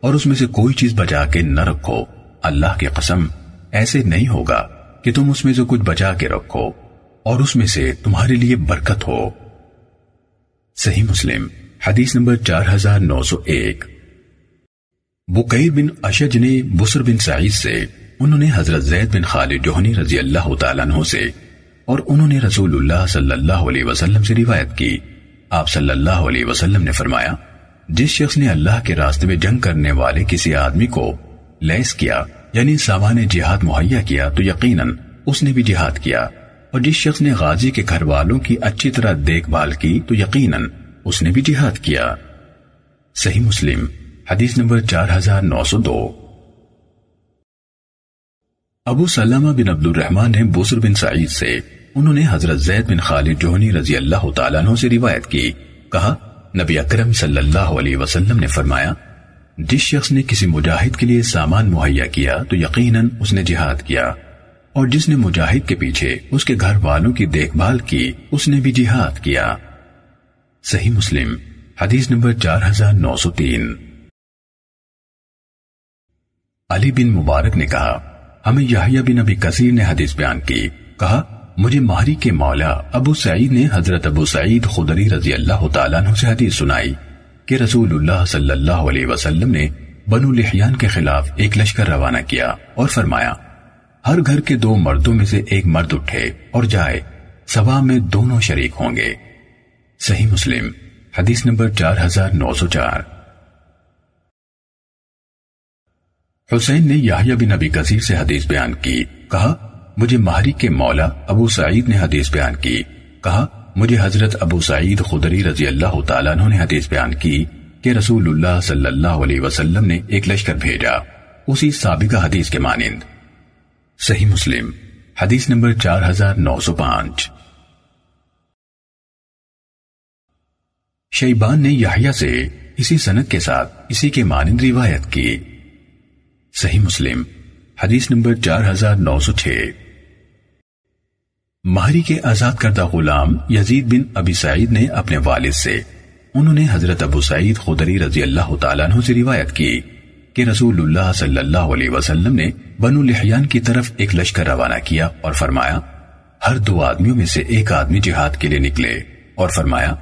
اور اس میں سے کوئی چیز بچا کے نہ رکھو۔ اللہ کی قسم، ایسے نہیں ہوگا کہ تم اس میں سے کچھ بچا کے رکھو۔ اور اس میں سے تمہارے لیے برکت ہو۔ صحیح مسلم، حدیث نمبر چار ہزار نو سو ایک۔ بکیر بن اشج نے بسر بن سعید سے، انہوں نے حضرت زید بن خالد جوہنی رضی اللہ تعالیٰ عنہ سے، اور انہوں نے رسول اللہ صلی اللہ علیہ وسلم سے روایت کی۔ آپ صلی اللہ علیہ وسلم نے فرمایا، جس شخص نے اللہ کے راستے میں جنگ کرنے والے کسی آدمی کو لیس کیا یعنی سامان جہاد مہیا کیا، تو یقیناً اس نے بھی جہاد کیا۔ اور جس شخص نے غازی کے گھر والوں کی اچھی طرح دیکھ بھال کی تو یقیناً اس نے بھی جہاد کیا۔ صحیح مسلم، حدیث نمبر چار ہزار نو سو دو۔ ابو سلمہ بن عبد الرحمن نے بسر بن سعید سے، انہوں نے حضرت زید بن خالد جوہنی رضی اللہ تعالیٰ عنہ سے روایت کی۔ کہا، نبی اکرم صلی اللہ علیہ وسلم نے فرمایا، جس شخص نے کسی مجاہد کے لیے سامان مہیا کیا تو یقیناً اس نے جہاد کیا۔ اور جس نے مجاہد کے پیچھے اس کے گھر والوں کی دیکھ بھال کی، اس نے بھی جہاد کیا۔ صحیح مسلم، حدیث نمبر چار ہزار نو سو تین۔ علی بن مبارک نے کہا، ہمیں یحییٰ بن ابی کثیر نے حدیث بیان کی۔ کہا، مجھے مہری کے مولا ابو سعید نے حضرت ابو سعید خدری رضی اللہ تعالیٰ عنہ سے حدیث سنائی کہ رسول اللہ صلی اللہ علیہ وسلم نے بنو لحیان کے خلاف ایک لشکر روانہ کیا اور فرمایا ہر گھر کے دو مردوں میں سے ایک مرد اٹھے اور جائے، سوا میں دونوں شریک ہوں گے۔ صحیح مسلم، حدیث نمبر چار ہزار نو سو چار۔ حسین نے یحییٰ بن ابی کثیر سے حدیث بیان کی۔ کہا، مجھے مہری کے مولا ابو سعید نے حدیث بیان کی۔ کہا، مجھے حضرت ابو سعید خدری رضی اللہ تعالیٰ عنہ نے حدیث بیان کی کہ رسول اللہ صلی اللہ علیہ وسلم نے ایک لشکر بھیجا۔ اسی سابقہ حدیث کے مانند۔ صحیح مسلم، حدیث نمبر چار ہزار نو سو پانچ۔ شیبان نے یحییٰ سے اسی سنت کے ساتھ اسی کے مانند روایت کی۔ صحیح مسلم، حدیث نمبر چار ہزار نو سو چھ۔ مہری کے آزاد کردہ غلام یزید بن ابی سعید نے اپنے والد سے، انہوں نے حضرت ابو سعید خدری رضی اللہ تعالیٰ عنہ سے روایت کی۔ کہ رسول اللہ صلی اللہ علیہ وسلم نے بنو لحیان کی طرف ایک لشکر روانہ کیا اور فرمایا، ہر دو آدمیوں میں سے ایک آدمی جہاد کے لیے نکلے اور فرمایا،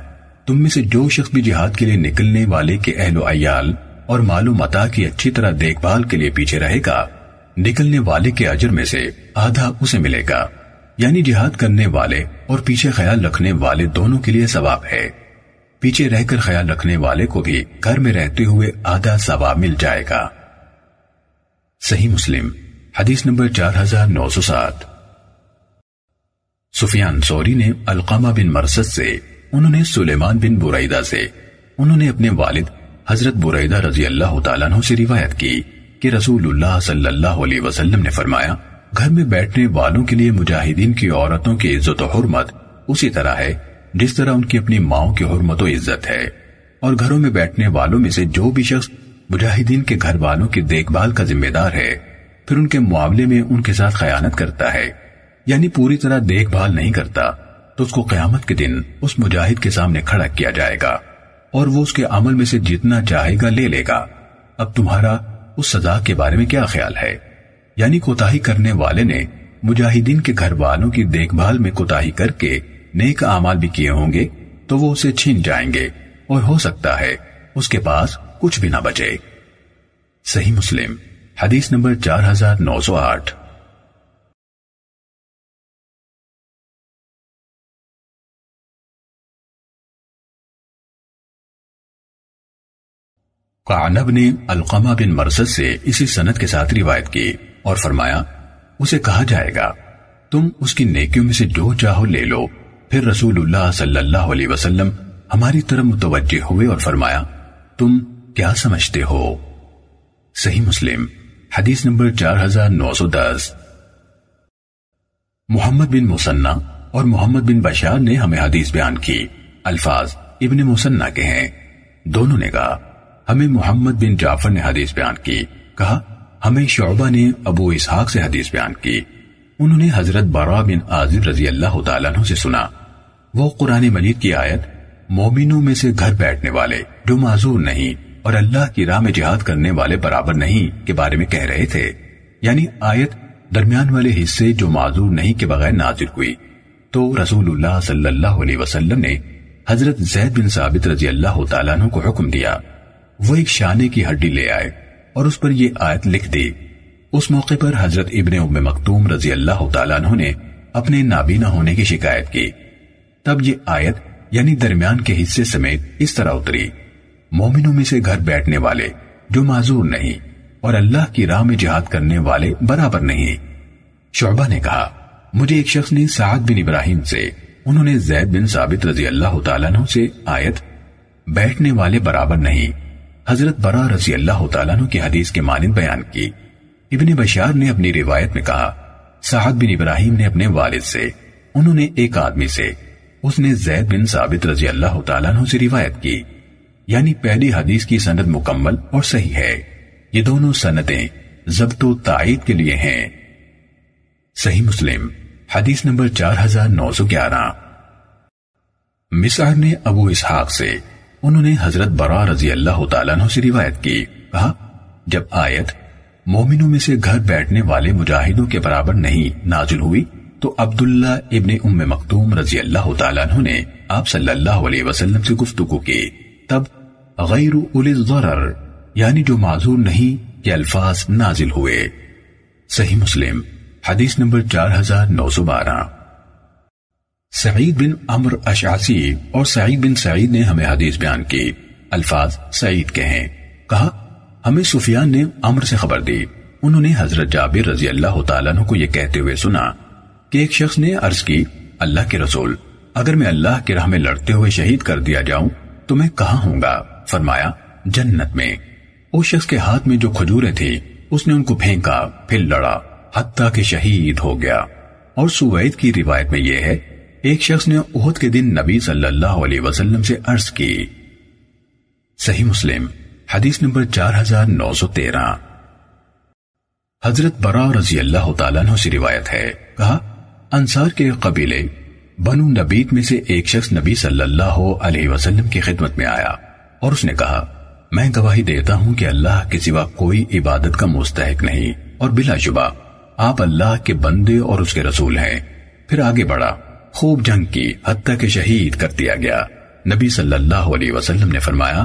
تم میں سے جو شخص بھی جہاد کے لیے نکلنے والے کے اہل و عیال اور مال متا کی اچھی طرح دیکھ بھال کے لیے پیچھے رہے گا، نکلنے والے کے اجر میں سے آدھا اسے ملے گا۔ یعنی جہاد کرنے والے اور پیچھے خیال رکھنے والے دونوں کے لیے ثواب ہے۔ پیچھے رہ کر خیال رکھنے والے کو بھی گھر میں رہتے ہوئے آدھا ثواب مل جائے گا۔ صحیح مسلم، حدیث نمبر چار ہزار نو سو سات۔ سفیان سوری نے القامہ بن مرسد سے، انہوں نے سلیمان بن برعیدہ سے، انہوں نے اپنے والد حضرت برعیدہ رضی اللہ تعالیٰ عنہ سے روایت کی کہ رسول اللہ صلی اللہ علیہ وسلم نے فرمایا، گھر میں بیٹھنے والوں کے لیے مجاہدین کی عورتوں کی عزت و حرمت اسی طرح ہے جس طرح ان کی اپنی ماؤں کی حرمت و عزت ہے اور گھروں میں بیٹھنے والوں میں سے جو بھی شخص مجاہدین کے گھر والوں کی دیکھ بھال کا ذمہ دار ہے، پھر ان کے معاملے میں ان کے ساتھ خیانت کرتا ہے یعنی پوری طرح دیکھ بھال نہیں کرتا، تو اس کو قیامت کے دن اس مجاہد کے سامنے کھڑا کیا جائے گا اور وہ اس کے عمل میں سے جتنا چاہے گا لے لے گا۔ اب تمہارا اس سزا کے بارے میں کیا خیال ہے؟ یعنی کوتاہی کرنے والے نے مجاہدین کے گھر والوں کی دیکھ بھال میں کوتاہی کر کے نیک اعمال بھی کیے ہوں گے تو وہ اسے چھین جائیں گے اور ہو سکتا ہے اس کے پاس کچھ بھی نہ بچے۔ صحیح مسلم، حدیث نمبر چار ہزار نو سو آٹھ۔ قعنب نے القمہ بن مرسد سے اسی سنت کے ساتھ روایت کی اور فرمایا، اسے کہا جائے گا، تم اس کی نیکیوں میں سے جو چاہو لے لو۔ پھر رسول اللہ صلی اللہ علیہ وسلم ہماری طرف متوجہ ہوئے اور فرمایا، تم کیا سمجھتے ہو؟ صحیح مسلم، حدیث نمبر چار ہزار نو سو دس۔ محمد بن مسنہ اور محمد بن بشار نے ہمیں حدیث بیان کی۔ الفاظ ابن مسنہ کے ہیں۔ دونوں نے کہا، ہمیں محمد بن جعفر نے حدیث بیان کی۔ کہا، ہمیں شعبہ نے ابو اسحاق سے حدیث بیان کی۔ انہوں نے حضرت بارا بن عازب رضی اللہ تعالیٰ عنہ سے سنا۔ وہ قرآن مجید کی آیت، مومنوں میں سے گھر بیٹھنے والے، جو معذور نہیں، اور اللہ کی راہ میں جہاد کرنے والے برابر نہیں کے بارے میں کہہ رہے تھے۔ یعنی آیت درمیان والے حصے جو معذور نہیں کے بغیر نازل ہوئی۔ تو رسول اللہ صلی اللہ علیہ وسلم نے حضرت زید بن ثابت رضی اللہ تعالیٰ عنہ کو حکم دیا۔ وہ ایک شانے کی ہڈی لے آئے اور اس پر یہ آیت لکھ دی۔ اس موقع پر حضرت ابن ام مکتوم رضی اللہ تعالیٰ عنہ نے اپنے نابینا ہونے کی شکایت کی۔ تب یہ آیت یعنی درمیان کے حصے سمیت اس طرح اتری۔ مومنوں میں سے گھر بیٹھنے والے جو معذور نہیں اور اللہ کی راہ میں جہاد کرنے والے برابر نہیں۔ شعبہ نے کہا، مجھے ایک شخص نے سعد بن ابراہیم سے، انہوں نے زید بن ثابت رضی اللہ تعالیٰ عنہ سے آیت، بیٹھنے والے برابر نہیں۔ حضرت برا رضی اللہ تعالیٰ عنہ کی حدیث کے مانند بیان کی۔ ابن بشار نے اپنی روایت میں کہا، سعد بن ابراہیم نے اپنے والد سے، انہوں نے ایک آدمی سے، اس نے زید بن ثابت رضی اللہ تعالیٰ عنہ سے روایت کی۔ یعنی پہلی حدیث کی سند مکمل اور صحیح ہے۔ یہ دونوں سنتیں ضبط و تائید کے لیے ہیں۔ صحیح مسلم، حدیث نمبر چار ہزار نو سو گیارہ۔ مسار نے ابو اسحاق سے، انہوں نے حضرت برا رضی اللہ تعالیٰ عنہ سے روایت کی۔ کہا، جب آیت مومنوں میں سے گھر بیٹھنے والے مجاہدوں کے برابر نہیں نازل ہوئی تو عبداللہ ابن ام مکتوم رضی اللہ تعالیٰ عنہ نے آپ صلی اللہ علیہ وسلم سے گفتگو کی۔ تب غیر اولی الضرر یعنی جو معذور نہیں یہ الفاظ نازل ہوئے۔ صحیح مسلم، حدیث نمبر چار ہزار نو سو بارہ۔ سعید بن عمر اشعسی اور سعید بن سعید نے ہمیں حدیث بیان کی۔ الفاظ سعید کے ہیں۔ کہا ہمیں سفیان نے عمر سے خبر دی۔ انہوں نے حضرت جابر رضی اللہ تعالیٰ عنہ کو یہ کہتے ہوئے سنا کہ ایک شخص نے عرض کی، اللہ کے رسول، اگر میں اللہ کے راہ میں لڑتے ہوئے شہید کر دیا جاؤں، تو میں کہاں ہوں گا؟ فرمایا، جنت میں۔ اس شخص کے ہاتھ میں جو کھجورے تھی اس نے ان کو پھینکا، پھر لڑا، حتیٰ کہ شہید ہو گیا۔ اور سوید کی روایت میں یہ ہے، ایک شخص نے احد کے دن نبی صلی اللہ علیہ وسلم سے عرض کی۔ صحیح مسلم۔ حدیث نمبر چار ہزار نو سو تیرہ۔ حضرت برا رضی اللہ تعالیٰ عنہ سے روایت ہے، کہا، انصار کے قبیلے بنو نبیت میں سے ایک شخص نبی صلی اللہ علیہ وسلم کی خدمت میں آیا اور اس نے کہا، میں گواہی دیتا ہوں کہ اللہ کے سوا کوئی عبادت کا مستحق نہیں اور بلا شبہ، آپ اللہ کے بندے اور اس کے رسول ہیں۔ پھر آگے بڑھا، خوب جنگ کی حتیٰ کہ شہید کر دیا گیا۔ نبی صلی اللہ علیہ وسلم نے فرمایا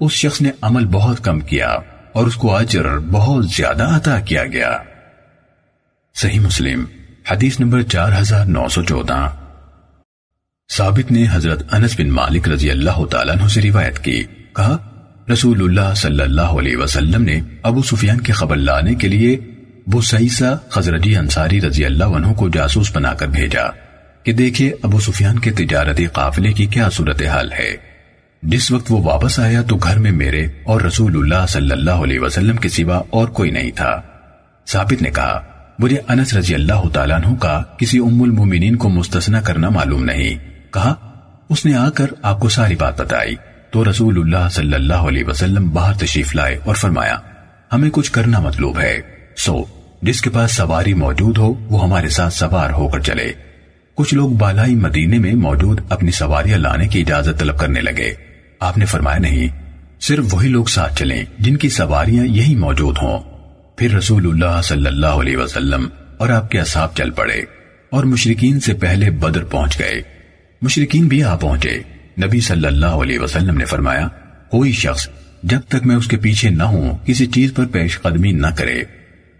اس شخص نے عمل بہت کم کیا اور اس کو اجر بہت زیادہ عطا کیا گیا۔ صحیح مسلم، حدیث نمبر چار ہزار نو سو چودہ۔ ثابت نے حضرت انس بن مالک رضی اللہ تعالیٰ عنہ سے روایت کی۔ کہا رسول اللہ صلی اللہ علیہ وسلم نے ابو سفیان کی خبر لانے کے لیے بسیسہ خزرجی انصاری رضی اللہ عنہ کو جاسوس بنا کر بھیجا کہ دیکھے ابو سفیان کے تجارتی قافلے کی کیا صورتحال ہے۔ جس وقت وہ واپس آیا تو گھر میں میرے اور رسول اللہ صلی اللہ علیہ وسلم کے سوا اور کوئی نہیں تھا۔ ثابت نے کہا، مجھے انس رضی اللہ تعالیٰ عنہ کا کسی ام المومنین کو مستثنا کرنا معلوم نہیں۔ کہا، اس نے آ کر آپ کو ساری بات بتائی۔ تو رسول اللہ صلی اللہ علیہ وسلم باہر تشریف لائے اور فرمایا، ہمیں کچھ کرنا مطلوب ہے۔ سو، جس کے پاس سواری موجود ہو، وہ ہمارے ساتھ سوار ہو کر چلے۔ کچھ لوگ بالائی مدینے میں موجود اپنی سواریاں لانے کی اجازت طلب کرنے لگے۔ آپ نے فرمایا نہیں، صرف وہی لوگ ساتھ چلیں جن کی سواریاں یہی موجود ہوں۔ پھر رسول اللہ صلی اللہ علیہ وسلم اور آپ کے اصحاب چل پڑے اور مشرقین سے پہلے بدر پہنچ گئے۔ مشرقین بھی آ پہنچے۔ نبی صلی اللہ علیہ وسلم نے فرمایا، کوئی شخص جب تک میں اس کے پیچھے نہ ہوں، کسی چیز پر پیش قدمی نہ کرے۔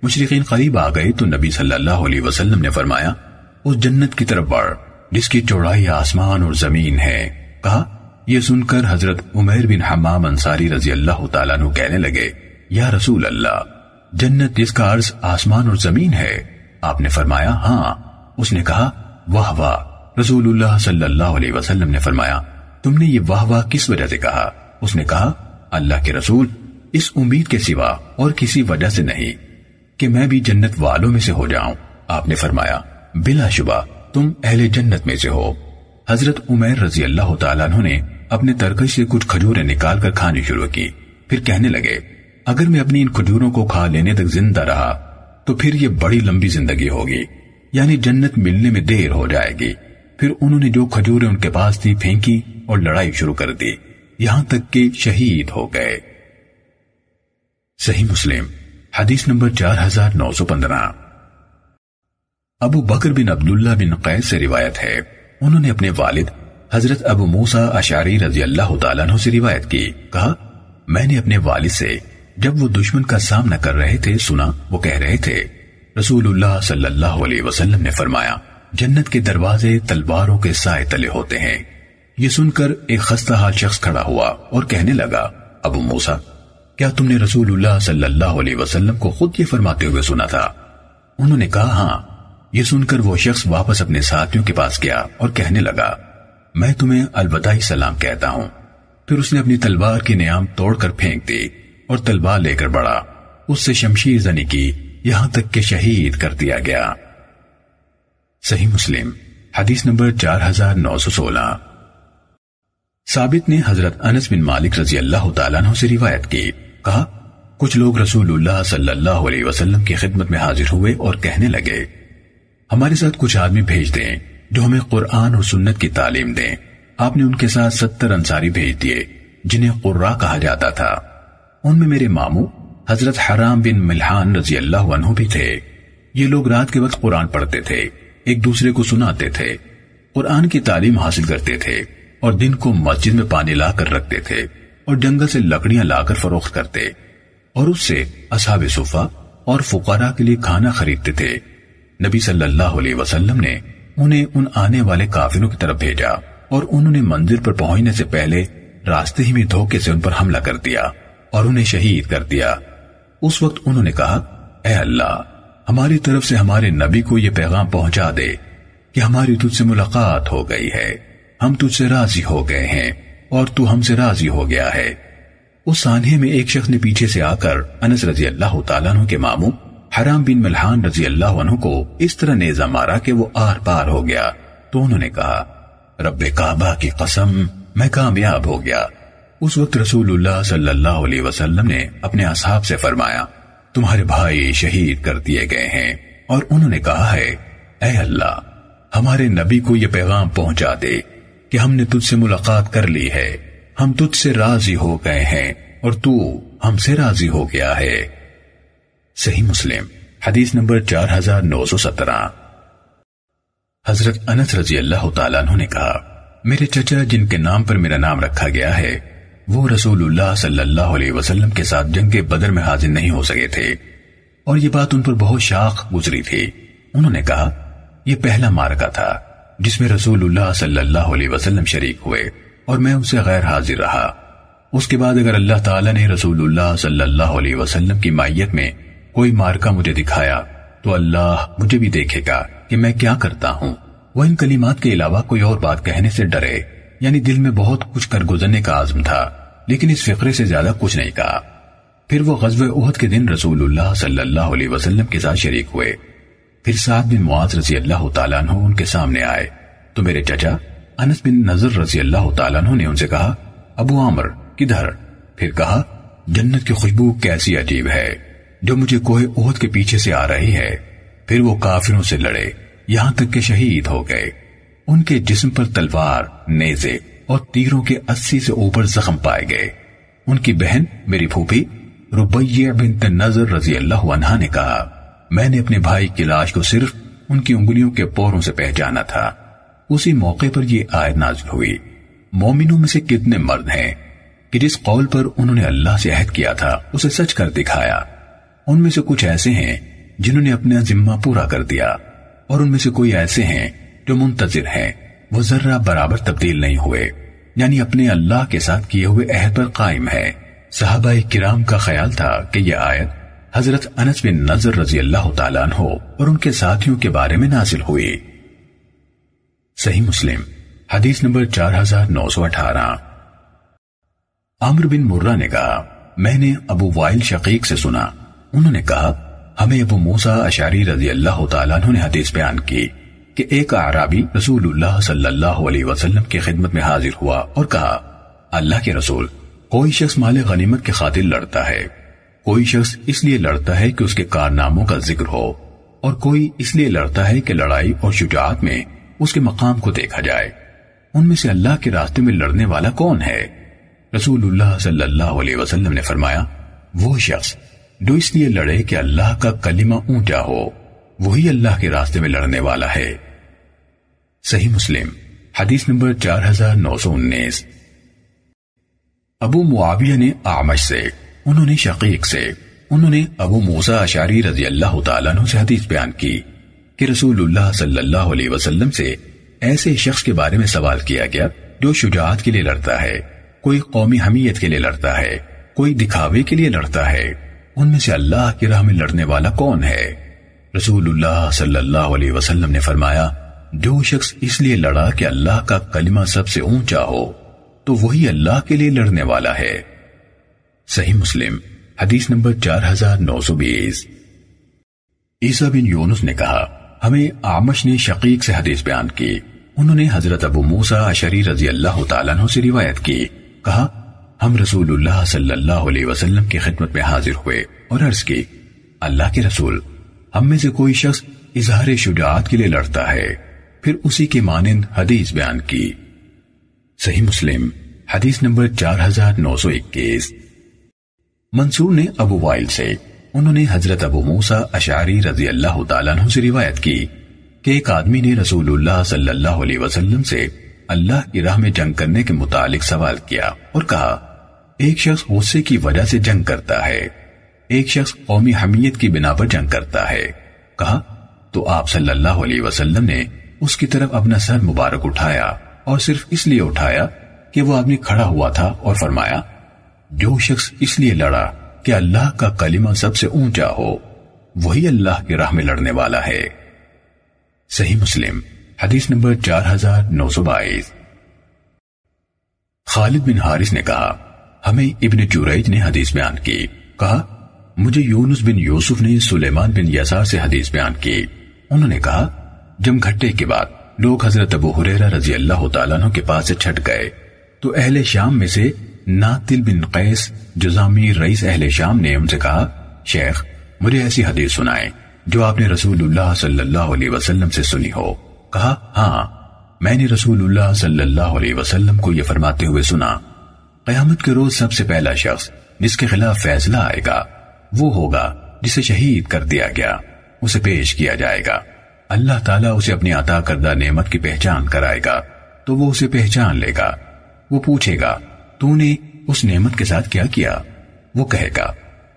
مشرقین قریب آ گئے تو نبی صلی اللہ علیہ وسلم نے فرمایا، اس جنت کی طرف بڑھ، جس کی چوڑائی آسمان اور زمین ہے۔ کہا یہ سن کر حضرت عمیر بن حمام انصاری رضی اللہ تعالیٰ نو کہنے لگے، یا رسول اللہ، جنت جس کا عرض آسمان اور زمین ہے۔ آپ نے فرمایا ہاں۔ اس نے کہا، واہ واہ۔ رسول اللہ صلی اللہ علیہ وسلم نے فرمایا، تم نے یہ واہ واہ کس وجہ سے کہا؟ اس نے کہا، اللہ کے رسول اس امید کے سوا اور کسی وجہ سے نہیں کہ میں بھی جنت والوں میں سے ہو جاؤں۔ آپ نے فرمایا، بلا شبہ تم اہل جنت میں سے ہو۔ حضرت عمیر رضی اللہ تعالیٰ نے اپنے ترکش سے کچھ کھجوریں نکال کر کھانی شروع کی۔ پھر کہنے لگے، اگر میں اپنی ان کھجوروں کو کھا لینے تک زندہ رہا، تو پھر یہ بڑی لمبی زندگی ہوگی یعنی جنت ملنے میں دیر ہو جائے گی۔ پھر انہوں نے جو کھجوریں ان کے پاس تھی پھینکی اور لڑائی شروع کر دی، یہاں تک کہ شہید ہو گئے۔ صحیح مسلم، حدیث نمبر چار ہزار نو سو پندرہ۔ ابو بکر بن عبداللہ بن قید سے روایت ہے۔ انہوں نے اپنے والد حضرت ابو موسا اشاری رضی اللہ تعالیٰ عنہ سے روایت کی۔ کہا، میں نے اپنے والد سے جب وہ دشمن کا سامنا کر رہے تھے، سنا، وہ کہہ رہے تھے، رسول اللہ صلی اللہ علیہ وسلم نے فرمایا، جنت کے دروازے تلواروں کے سائے تلے ہوتے ہیں۔ یہ سن کر ایک خستہ حال شخص کھڑا ہوا اور کہنے لگا، ابو موسا کیا تم نے رسول اللہ صلی اللہ علیہ وسلم کو خود یہ فرماتے ہوئے سنا تھا؟ انہوں نے کہا ہاں۔ یہ سن کر وہ شخص واپس اپنے ساتھیوں کے پاس گیا اور کہنے لگا، میں تمہیں الوداعی سلام کہتا ہوں۔ پھر اس نے اپنی تلوار کی نیام توڑ کر پھینک دی اور تلوار لے کر بڑا اس سے شمشیر زنی کی یہاں تک کہ شہید کر دیا گیا۔ صحیح مسلم، حدیث نمبر چار ہزار نو سو سولہ۔ ثابت نے حضرت انس بن مالک رضی اللہ تعالیٰ عنہ سے روایت کی۔ کہا، کچھ لوگ رسول اللہ صلی اللہ علیہ وسلم کی خدمت میں حاضر ہوئے اور کہنے لگے ہمارے ساتھ کچھ آدمی بھیج دیں جو ہمیں قرآن اور سنت کی تعلیم دیں۔ آپ نے ان کے ساتھ ستر انصاری بھیج دیے، جنہیں قرآ کہا جاتا تھا۔ ان میں میرے ماموں، حضرت حرام بن ملحان رضی اللہ عنہ بھی تھے۔ یہ لوگ رات کے وقت قرآن پڑھتے تھے، ایک دوسرے کو سناتے تھے۔ قرآن کی تعلیم حاصل کرتے تھے اور دن کو مسجد میں پانی لا کر رکھتے تھے اور جنگل سے لکڑیاں لا کر فروخت کرتے۔ اور اس سے اصحاب صفا اور فقراء کے لیے کھانا خریدتے تھے۔ نبی صلی اللہ علیہ وسلم نے انہیں ان آنے والے کافروں کی طرف بھیجا اور انہوں نے مندر پر پہنچنے سے پہلے راستے ہی میں دھوکے سے ان پر حملہ کر دیا اور انہیں شہید کر دیا۔ اس وقت انہوں نے کہا، اے اللہ، ہماری طرف سے ہمارے نبی کو یہ پیغام پہنچا دے کہ ہماری تجھ سے ملاقات ہو گئی ہے۔ ہم تجھ سے راضی ہو گئے ہیں اور تو ہم سے راضی ہو گیا ہے۔ اس سانحے میں ایک شخص نے پیچھے سے آ کر انس رضی اللہ تعالیٰ کے ماموں حرام بن ملحان رضی اللہ عنہ کو اس طرح نیزہ مارا کہ وہ آر پار ہو گیا۔ تو انہوں نے کہا، رب کعبہ کی قسم، میں کامیاب ہو گیا۔ اس وقت رسول اللہ صلی اللہ علیہ وسلم نے اپنے اصحاب سے فرمایا، تمہارے بھائی شہید کر دیے گئے ہیں۔ اور انہوں نے کہا ہے، اے اللہ، ہمارے نبی کو یہ پیغام پہنچا دے کہ ہم نے تجھ سے ملاقات کر لی ہے۔ ہم تجھ سے راضی ہو گئے ہیں اور تو ہم سے راضی ہو گیا ہے۔ صحیح مسلم، حدیث نمبر چار ہزار نو سو سترہ۔ حضرت انس رضی اللہ تعالیٰ عنہ نے کہا، میرے چچا جن کے نام پر میرا نام رکھا گیا ہے، وہ رسول اللہ صلی اللہ علیہ وسلم کے ساتھ جنگ بدر میں حاضر نہیں ہو سکے تھے۔ اور یہ بات ان پر بہت شاخ گزری تھی۔ انہوں نے کہا، یہ پہلا مارکا تھا، جس میں رسول اللہ صلی اللہ علیہ وسلم شریک ہوئے، اور میں ان سے غیر حاضر رہا۔ اس کے بعد اگر اللہ تعالیٰ نے رسول اللہ صلی اللہ علیہ وسلم کی مائیت میں کوئی مارکا مجھے دکھایا تو اللہ مجھے بھی دیکھے گا کہ میں کیا کرتا ہوں۔ وہ ان کلمات کے علاوہ کوئی اور بات کہنے سے ڈرے یعنی دل میں بہت کچھ کر گزرنے کا عزم تھا، لیکن اس فقرے سے زیادہ کچھ نہیں کہا۔ پھر وہ غزوہ احد کے دن رسول اللہ صلی اللہ علیہ وسلم کے ساتھ شریک ہوئے۔ پھر سعد بن معاذ رضی اللہ تعالیٰ عنہ ان کے سامنے آئے۔ تو میرے چچا، انس بن نظر رضی اللہ تعالیٰ عنہ نے ان سے کہا، ابو عامر، کدھر؟ پھر کہا، جنت کی خوشبو کیسی عجیب ہے۔ جو مجھے کوہ عہد کے پیچھے سے آ رہی ہے، پھر وہ کافروں سے لڑے، یہاں تک کہ شہید ہو گئے۔ ان کے جسم پر تلوار، نیزے اور تیروں کے اسی سے اوپر زخم پائے گئے۔ ان کی بہن، میری پھوپھی ربیہ بنت نظر رضی اللہ عنہ نے کہا، میں نے اپنے بھائی کی لاش کو صرف ان کی انگلیوں کے پوروں سے پہچانا تھا۔ اسی موقع پر یہ آیت نازل ہوئی۔ مومنوں میں سے کتنے مرد ہیں کہ جس قول پر انہوں نے اللہ سے عہد کیا تھا، اسے سچ کر دکھایا۔ ان میں سے کچھ ایسے ہیں جنہوں نے اپنا ذمہ پورا کر دیا اور ان میں سے کوئی ایسے ہیں جو منتظر ہیں۔ وہ ذرہ برابر تبدیل نہیں ہوئے یعنی اپنے اللہ کے ساتھ کیے ہوئے عہد پر قائم ہے۔ صحابہ کرام کا خیال تھا کہ یہ آیت حضرت انس بن نظر رضی اللہ تعالیٰ عنہ اور ان کے ساتھیوں کے بارے میں نازل ہوئی۔ صحیح مسلم، حدیث نمبر چار ہزار نو سو اٹھارہ۔ عمر بن مرہ نے کہا، میں نے ابو وائل شقیق سے سنا۔ انہوں نے کہا، ہمیں ابو موسا اشاری رضی اللہ تعالیٰ عنہ نے حدیث بیان کی کہ ایک عرابی رسول اللہ صلی اللہ علیہ وسلم کی خدمت میں حاضر ہوا اور کہا، اللہ کے رسول، کوئی شخص مال غنیمت کے خاطر لڑتا ہے، کوئی شخص اس لیے لڑتا ہے کہ اس کے کارناموں کا ذکر ہو، اور کوئی اس لیے لڑتا ہے کہ لڑائی اور شجاعت میں اس کے مقام کو دیکھا جائے۔ ان میں سے اللہ کے راستے میں لڑنے والا کون ہے؟ رسول اللہ صلی اللہ علیہ وسلم نے فرمایا، وہ شخص جو اس لیے لڑے کہ اللہ کا کلمہ اونچا ہو، وہی اللہ کے راستے میں لڑنے والا ہے۔ صحیح مسلم، حدیث نمبر چار ہزار نو سو انیس۔ ابو معاویہ نے آمش سے، انہوں نے شقیق سے، انہوں نے ابو موسیٰ اشاری رضی اللہ تعالیٰ عنہ سے حدیث بیان کی کہ رسول اللہ صلی اللہ علیہ وسلم سے ایسے شخص کے بارے میں سوال کیا گیا جو شجاعت کے لیے لڑتا ہے، کوئی قومی حمیت کے لیے لڑتا ہے، کوئی دکھاوے کے لیے لڑتا ہے۔ ان میں سے اللہ کی راہ میں لڑنے والا کون ہے؟ رسول اللہ صلی اللہ علیہ وسلم نے فرمایا، جو شخص اس لیے لڑا کہ اللہ کا کلمہ سب سے اونچا ہو، تو وہی اللہ کے لیے لڑنے والا ہے۔ صحیح مسلم، حدیث نمبر چار ہزار نو سو بیس۔ عیسیٰ بن یونس نے کہا، ہمیں آمش نے شقیق سے حدیث بیان کی۔ انہوں نے حضرت ابو موسیٰ اشری رضی اللہ تعالیٰ عنہ سے روایت کی۔ کہا ہم رسول اللہ صلی اللہ علیہ وسلم کی خدمت میں حاضر ہوئے اور عرض کی، اللہ کے رسول، ہم میں سے کوئی شخص اظہار شجاعت کے لیے لڑتا ہے۔ پھر اسی کے مانند حدیث بیان کی۔ صحیح مسلم، حدیث نمبر چار ہزار نو سو اکیس۔ منصور نے ابو وائل سے، انہوں نے حضرت ابو موسیٰ اشعری رضی اللہ تعالیٰ عنہ سے روایت کی کہ ایک آدمی نے رسول اللہ صلی اللہ علیہ وسلم سے اللہ کی راہ میں جنگ کرنے کے متعلق سوال کیا اور کہا ایک شخص غصے کی وجہ سے جنگ کرتا ہے۔ ایک شخص قومی حمیت کی بنا پر جنگ کرتا ہے۔ کہا، تو آپ صلی اللہ علیہ وسلم نے اس کی طرف اپنا سر مبارک اٹھایا اور صرف اس لیے اٹھایا کہ وہ آدمی کھڑا ہوا تھا اور فرمایا، جو شخص اس لیے لڑا کہ اللہ کا کلمہ سب سے اونچا ہو، وہی اللہ کی راہ میں لڑنے والا ہے۔ صحیح مسلم، حدیث نمبر چار ہزار نو سو بائیس۔ خالد بن حارث نے کہا ہمیں ابن چوریج نے حدیث بیان کی۔ کہا، مجھے یونس بن یوسف نے سلیمان بن یسار سے حدیث بیان کی۔ انہوں نے کہا، جم گھٹے کے بعد لوگ حضرت ابو حریرہ رضی اللہ تعالیٰ عنہ کے پاس سے چھٹ گئے۔ تو اہل شام میں سے ناتل بن قیس جزامی رئیس اہل شام نے ان سے کہا، شیخ، مجھے ایسی حدیث سنائے جو آپ نے رسول اللہ صلی اللہ علیہ وسلم سے سنی ہو۔ کہا ہاں میں نے رسول اللہ صلی اللہ علیہ وسلم کو یہ فرماتے ہوئے سنا۔ قیامت کے روز سب سے پہلا شخص جس کے خلاف فیصلہ آئے گا، وہ ہوگا جسے شہید کر دیا گیا۔ اسے پیش کیا جائے گا۔ اللہ تعالیٰ اسے اپنی عطا کردہ نعمت کی پہچان کرائے گا، تو وہ اسے پہچان لے گا۔ وہ پوچھے گا، تو نے اس نعمت کے ساتھ کیا کیا؟ وہ کہے گا،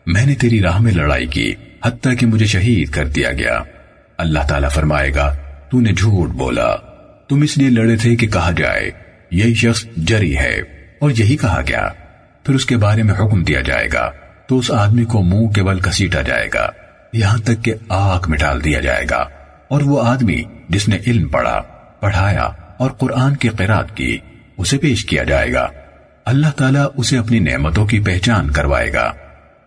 میں نے تیری راہ میں لڑائی کی، حتیٰ کہ مجھے شہید کر دیا گیا۔ اللہ تعالیٰ فرمائے گا، تو نے جھوٹ بولا۔ تم اس لیے لڑے تھے کہ کہا جائے، یہی شخص جری ہے۔ اور یہی کہا گیا، پھر اس کے بارے میں حکم دیا جائے گا تو اس آدمی کو منہ کے بل کسیٹا جائے گا، یہاں تک کہ آگ میں ڈال دیا جائے گا۔ اور وہ آدمی جس نے علم پڑھا، پڑھایا اور قرآن کی قرآت کی، اسے پیش کیا جائے گا۔ اللہ تعالیٰ اسے اپنی نعمتوں کی پہچان کروائے گا۔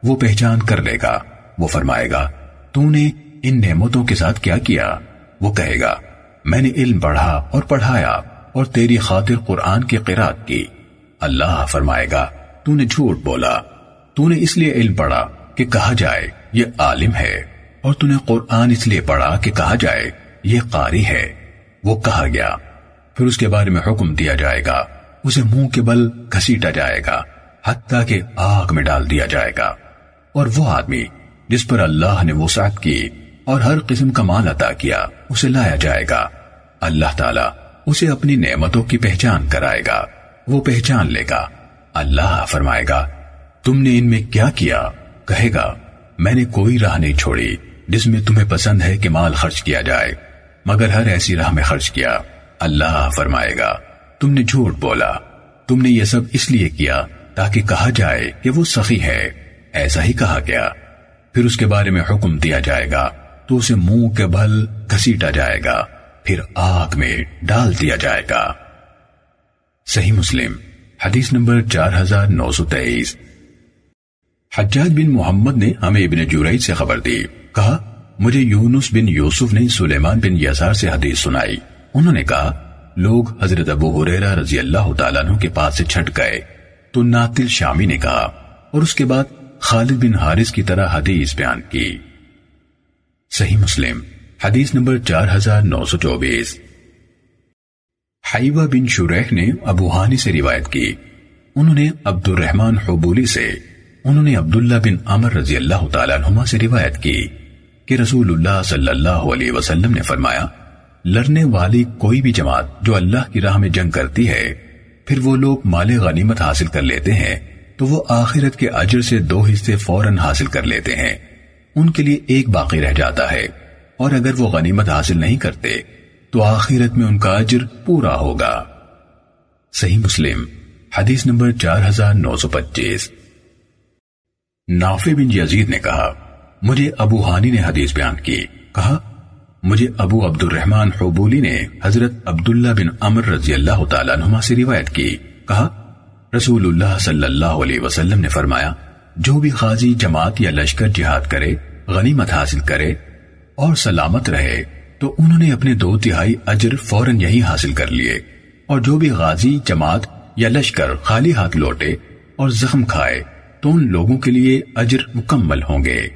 وہ پہچان کر لے گا۔ وہ فرمائے گا، تو نے ان نعمتوں کے ساتھ کیا کیا؟ وہ کہے گا، میں نے علم پڑھا اور پڑھایا اور تیری خاطر قرآن کی قرآت کی۔ اللہ فرمائے گا، تو نے جھوٹ بولا۔ تو نے اس لیے علم پڑھا کہ کہا جائے، یہ عالم ہے۔ اور تو نے قرآن اس لیے پڑھا کہ کہا جائے، یہ قاری ہے۔ وہ کہا گیا، پھر اس کے بارے میں حکم دیا جائے گا۔ اسے منہ کے بل گھسیٹا جائے گا، حتیٰ کہ آگ میں ڈال دیا جائے گا۔ اور وہ آدمی جس پر اللہ نے وسعت کی اور ہر قسم کا مال عطا کیا، اسے لایا جائے گا۔ اللہ تعالیٰ اسے اپنی نعمتوں کی پہچان کرائے گا۔ وہ پہچان لے گا۔ اللہ فرمائے گا، تم نے ان میں کیا کیا؟ کہے گا، میں نے کوئی راہ نہیں چھوڑی جس میں تمہیں پسند ہے کہ مال خرچ کیا جائے، مگر ہر ایسی راہ میں خرچ کیا۔ اللہ فرمائے گا، تم نے جھوٹ بولا، تم نے یہ سب اس لیے کیا تاکہ کہا جائے کہ وہ سخی ہے۔ ایسا ہی کہا گیا۔ پھر اس کے بارے میں حکم دیا جائے گا تو اسے منہ کے بل گھسیٹا جائے گا، پھر آگ میں ڈال دیا جائے گا۔ صحیح مسلم، حدیث نمبر چار ہزار نو سو تیئیس۔ حجاج بن محمد نے ہمیں ابن جورائی سے خبر دی، کہا، مجھے یونس بن یوسف نے سلیمان بن یزار سے حدیث سنائی۔ انہوں نے کہا، لوگ حضرت ابو حریرہ رضی اللہ تعالیٰ عنہ کے پاس سے چھٹ گئے۔ تو ناتل شامی نے کہا، اور اس کے بعد خالد بن حارث کی طرح حدیث بیان کی۔ صحیح مسلم، حدیث نمبر چار ہزار نو سو چوبیس۔ حیوہ بن شریح نے ابو ہانی سے روایت کی۔ انہوں نے عبد الرحمن حبولی سے، انہوں نے عبداللہ بن عمر رضی اللہ تعالیٰ عنہما سے روایت کی کہ رسول اللہ صلی اللہ علیہ وسلم نے فرمایا، لڑنے والی کوئی بھی جماعت جو اللہ کی راہ میں جنگ کرتی ہے، پھر وہ لوگ مال غنیمت حاصل کر لیتے ہیں، تو وہ آخرت کے اجر سے دو حصے فوراً حاصل کر لیتے ہیں۔ ان کے لیے ایک باقی رہ جاتا ہے، اور اگر وہ غنیمت حاصل نہیں کرتے تو آخرت میں ان کا اجر پورا ہوگا۔ صحیح مسلم، حدیث نمبر چار ہزار نو سو پچیس۔ نافع بن یزید نے کہا، مجھے ابو ہانی نے حدیث بیان کی۔ کہا، مجھے ابو عبد الرحمن حبولی نے حضرت عبداللہ بن عمر رضی اللہ تعالیٰ نما سے روایت کی۔ کہا رسول اللہ صلی اللہ علیہ وسلم نے فرمایا، جو بھی غازی جماعت یا لشکر جہاد کرے، غنیمت حاصل کرے اور سلامت رہے تو انہوں نے اپنے دو تہائی اجر فوراً یہی حاصل کر لیے اور جو بھی غازی، جماعت یا لشکر خالی ہاتھ لوٹے اور زخم کھائے تو ان لوگوں کے لیے اجر مکمل ہوں گے۔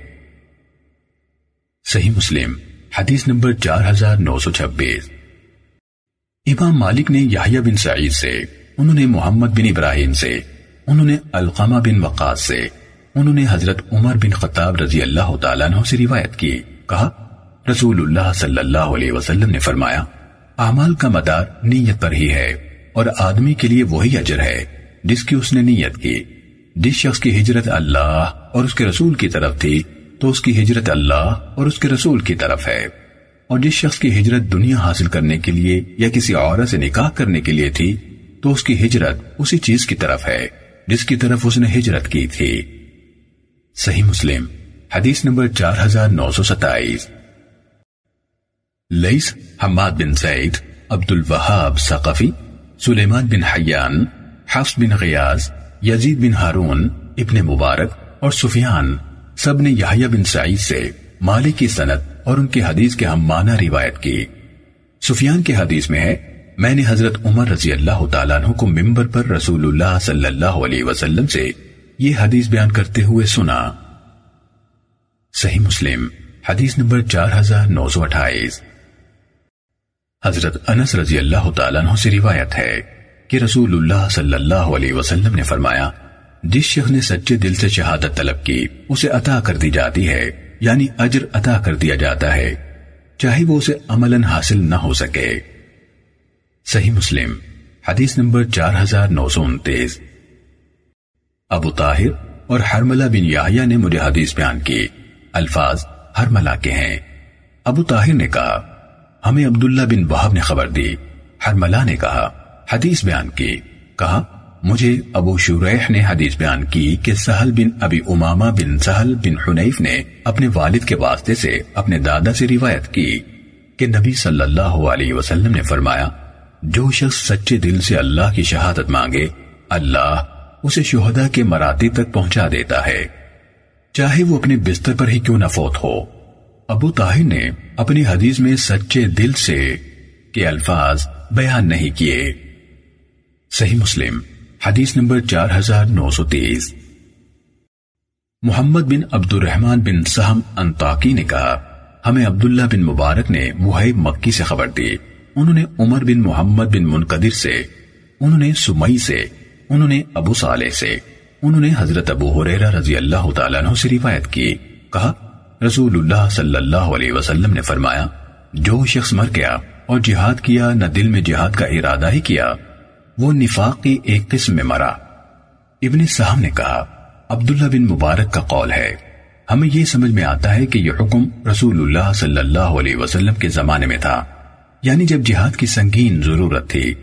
صحیح مسلم، حدیث نمبر چار ہزار نو سو چھبیس۔ امام مالک نے یحییٰ بن سعید سے، انہوں نے محمد بن ابراہیم سے، انہوں نے القامہ بن وقاص سے، انہوں نے حضرت عمر بن خطاب رضی اللہ تعالیٰ عنہ سے روایت کی، کہا رسول اللہ صلی اللہ علیہ وسلم نے فرمایا، اعمال کا مدار نیت پر ہی ہے اور آدمی کے لیے وہی اجر ہے جس کی اس نے نیت کی۔ جس شخص کی ہجرت اللہ اور اس کے رسول کی طرف تھی، تو اس کی ہجرت اللہ اور اس کے رسول کی طرف ہے۔ اور جس شخص کی ہجرت دنیا حاصل کرنے کے لیے یا کسی عورت سے نکاح کرنے کے لیے تھی، تو اس کی ہجرت اسی چیز کی طرف ہے، جس کی طرف اس نے ہجرت کی تھی۔ صحیح مسلم، حدیث نمبر چار ہزار نو سو ستائیس۔ لئیس حماد بن زید عبد الوہاب ثقفی، سلیمان بن حیان حفظ بن غیاز یزید بن ہارون، ابن مبارک اور سفیان سب نے یحییٰ بن سعید سے مالک کی سنت اور ان کی حدیث کے ہم معنی روایت کی۔ سفیان کے حدیث میں ہے، میں نے حضرت عمر رضی اللہ تعالیٰ عنہ کو ممبر پر رسول اللہ صلی اللہ علیہ وسلم سے یہ حدیث بیان کرتے ہوئے سنا۔ صحیح مسلم، حدیث نمبر چار ہزار نو سو اٹھائیس۔ حضرت انس رضی اللہ تعالیٰ عنہ سے روایت ہے کہ رسول اللہ صلی اللہ علیہ وسلم نے فرمایا، جس شخص نے سچے دل سے شہادت طلب کی، اسے عطا کر دی جاتی ہے یعنی اجر عطا کر دیا جاتا ہے، چاہے وہ اسے عملاً حاصل نہ ہو سکے۔ صحیح مسلم، حدیث نمبر چار ہزار نو سو انتیس۔ ابو طاہر اور حرملہ بن یاہیا نے مجھے حدیث بیان کی۔ الفاظ حرملہ کے ہیں۔ ابو طاہر نے کہا ہمیں عبداللہ بن وحب نے خبر دی۔ حرملہ نے کہا، حدیث بیان کی۔ کہا، مجھے ابو شریح نے حدیث بیان کی کہ سہل بن ابی امامہ بن سہل بن حنیف نے اپنے والد کے واسطے سے اپنے دادا سے روایت کی کہ نبی صلی اللہ علیہ وسلم نے فرمایا، جو شخص سچے دل سے اللہ کی شہادت مانگے، اللہ اسے شہدہ کے مراتی تک پہنچا دیتا ہے۔ چاہے وہ اپنے بستر پر ہی کیوں نہ فوت ہو۔ ابو طاہر نے اپنی حدیث میں سچے دل سے کے الفاظ بیان نہیں کیے۔ صحیح مسلم، حدیث نمبر چار ہزار نو سو تیس۔ محمد بن عبد الرحمن بن سہم انتاکی نے کہا، ہمیں عبداللہ بن مبارک نے محیب مکی سے خبر دی۔ انہوں نے عمر بن محمد بن منقدر سے، انہوں نے سمئی سے، انہوں نے ابو صالح سے، انہوں نے حضرت ابو حریرہ رضی اللہ تعالیٰ عنہ سے روایت کی۔ کہا رسول اللہ صلی اللہ علیہ وسلم نے فرمایا، جو شخص مر گیا اور جہاد کیا، نہ دل میں جہاد کا ارادہ ہی کیا، وہ نفاق کی ایک قسم میں مرا۔ ابن صاحب نے کہا، عبداللہ بن مبارک کا قول ہے۔ ہمیں یہ سمجھ میں آتا ہے کہ یہ حکم رسول اللہ صلی اللہ علیہ وسلم کے زمانے میں تھا۔ یعنی جب جہاد کی سنگین ضرورت تھی،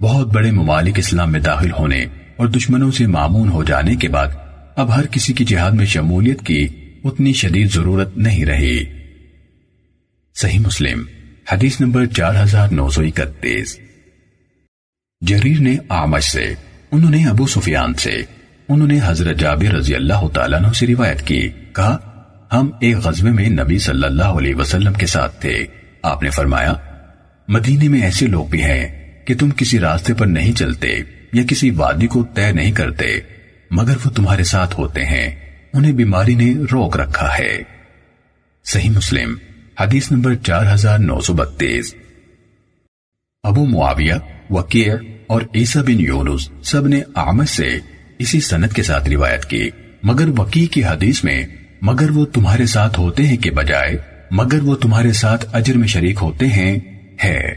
بہت بڑے ممالک اسلام میں داخل ہونے اور دشمنوں سے معمون ہو جانے کے بعد اب ہر کسی کی جہاد میں شمولیت کی اتنی شدید ضرورت نہیں رہی۔ صحیح مسلم، حدیث نمبر چار ہزار نو سو اکتیس۔ جریر نے آمش سے، انہوں نے ابو سفیان سے، انہوں نے حضرت جابر رضی اللہ تعالیٰ عنہ سے روایت کی۔ کہا، ہم ایک غزوے میں نبی صلی اللہ علیہ وسلم کے ساتھ تھے۔ آپ نے فرمایا، مدینے میں ایسے لوگ بھی ہیں کہ تم کسی راستے پر نہیں چلتے یا کسی وادی کو طے نہیں کرتے، مگر وہ تمہارے ساتھ ہوتے ہیں۔ انہیں بیماری نے روک رکھا ہے۔ صحیح مسلم، حدیث نمبر چار ہزار نو سو بتیس۔ ابو معاویہ، وکیع اور عیسیٰ بن یونس سب نے آمد سے اسی سنت کے ساتھ روایت کی، مگر وکی کی حدیث میں، مگر وہ تمہارے ساتھ ہوتے ہیں کہ بجائے، مگر وہ تمہارے ساتھ اجر میں شریک ہوتے ہیں، ہے۔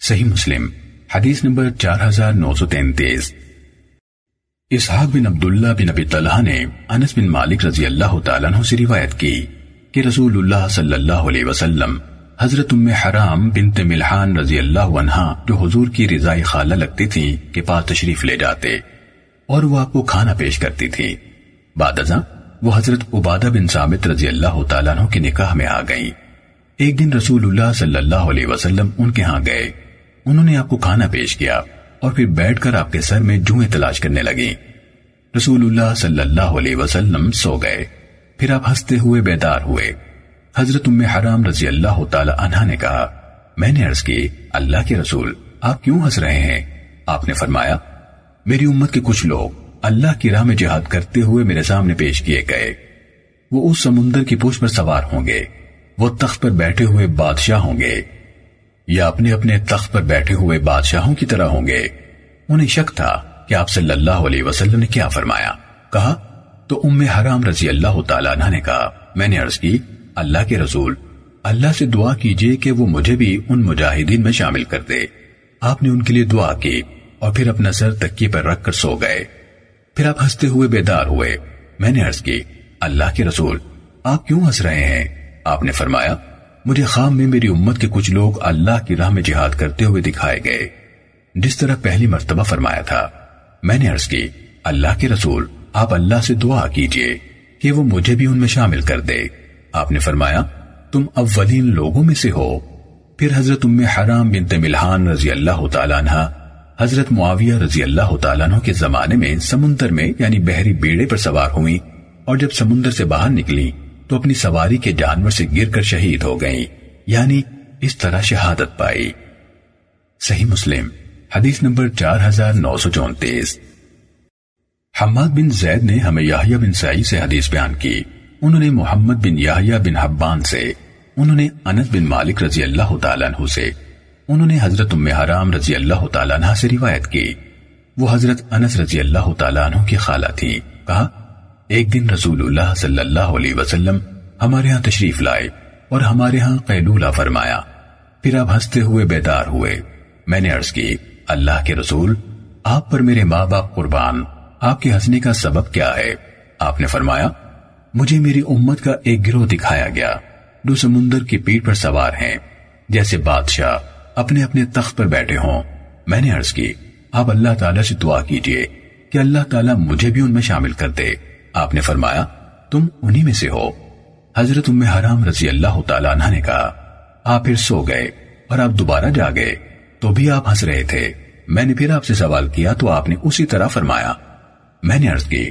صحیح مسلم، حدیث نمبر چار ہزار نو سو تینتیس۔ اسحاق بن عبداللہ بن ابی طلحہ نے انس بن مالک رضی اللہ تعالیٰ عنہ سے روایت کی کہ رسول اللہ صلی اللہ علیہ وسلم حضرت ام حرام بنت ملحان رضی اللہ عنہ جو حضور کی رضائی خالہ لگتی تھی کے پاس تشریف لے جاتے اور وہ آپ کو کھانا پیش کرتی تھی۔ بعد ازاں وہ حضرت عبادہ بن ثابت رضی اللہ تعالیٰ عنہ کے نکاح میں آ گئیں۔ ایک دن رسول اللہ صلی اللہ علیہ وسلم ان کے ہاں گئے۔ انہوں نے آپ کو کھانا پیش کیا۔ اور پھر بیٹھ کر آپ کے سر میں جوئیں تلاش کرنے لگیں۔ رسول اللہ صلی اللہ علیہ وسلم سو گئے۔ پھر آپ ہنستے ہوئے بیدار ہوئے۔ حضرت ام حرام رضی اللہ تعالی عنہ نے کہا، میں نے عرض کی، اللہ کے رسول، آپ کیوں ہنس رہے ہیں؟ آپ نے فرمایا، میری امت کے کچھ لوگ اللہ کی راہ میں جہاد کرتے ہوئے میرے سامنے پیش کیے گئے۔ وہ اس سمندر کی پوچھ پر سوار ہوں گے۔ وہ تخت پر بیٹھے ہوئے بادشاہ ہوں گے۔ یا اپنے اپنے تخت پر بیٹھے ہوئے بادشاہوں کی طرح ہوں گے۔ انہیں شک تھا کہ آپ صلی اللہ علیہ وسلم نے کیا فرمایا۔ کہا، تو ام حرام رضی اللہ تعالیٰ عنہ نے کہا، میں نے عرض کی، اللہ کے رسول، اللہ سے دعا کیجیے کہ وہ مجھے بھی ان مجاہدین میں شامل کر دے۔ آپ نے ان کے لیے دعا کی اور پھر اپنا سر تکیے پر رکھ کر سو گئے۔ پھر آپ ہنستے ہوئے بیدار ہوئے۔ میں نے عرض کی، اللہ کے رسول، آپ کیوں ہنس رہے ہیں؟ آپ نے فرمایا مجھے خام میں میری امت کے کچھ لوگ اللہ کی راہ میں جہاد کرتے ہوئے دکھائے گئے۔ جس طرح پہلی مرتبہ فرمایا تھا، میں نے عرض کی، اللہ کے رسول، آپ اللہ سے دعا کیجیے کہ وہ مجھے بھی ان میں شامل کر دے۔ آپ نے فرمایا، تم اولین لوگوں میں سے ہو۔ پھر حضرت ام حرام بنت ملحان رضی اللہ تعالیٰ عنہ، حضرت معاویہ رضی اللہ تعالیٰ عنہ کے زمانے میں سمندر میں یعنی بحری بیڑے پر سوار ہوئی اور جب سمندر سے باہر نکلی تو اپنی سواری کے جانور سے گر کر شہید ہو گئیں یعنی اس طرح شہادت پائی۔ صحیح مسلم، حدیث نمبر چار ہزار نو سو چونتیس۔ حماد بن زید نے ہمیں یاہیا بن سعی سے حدیث بیان کی۔ انہوں نے محمد بن یاہیا بن حبان سے، انہوں نے انس بن مالک رضی اللہ تعالیٰ عنہ سے، انہوں نے حضرت ام حرام رضی اللہ تعالیٰ عنہ سے روایت کی۔ وہ حضرت انس رضی اللہ تعالیٰ عنہ کی خالہ تھی کہا ایک دن رسول اللہ صلی اللہ علیہ وسلم ہمارے ہاں تشریف لائے اور ہمارے ہاں قیلولہ فرمایا۔ پھر آپ ہنستے ہوئے بیدار ہوئے۔ میں نے عرض کی، اللہ کے رسول، آپ پر میرے ماں باپ قربان، آپ کے ہنسنے کا سبب کیا ہے؟ آپ نے فرمایا، مجھے میری امت کا ایک گروہ دکھایا گیا۔ جو سمندر کی پیٹ پر سوار ہیں۔ جیسے بادشاہ اپنے اپنے تخت پر بیٹھے ہوں۔ میں نے عرض کی، آپ اللہ تعالیٰ سے دعا کیجیے کہ اللہ تعالیٰ مجھے بھی ان میں شامل کر دے۔ آپ نے فرمایا، تم انہی میں سے ہو۔ حضرت ام حرام رضی اللہ تعالیٰ عنہ نے کہا، آپ پھر سو گئے اور آپ دوبارہ جا گئے، تو بھی آپ ہنس رہے تھے۔ میں نے پھر آپ سے سوال کیا، تو آپ نے اسی طرح فرمایا۔ میں نے عرض کی،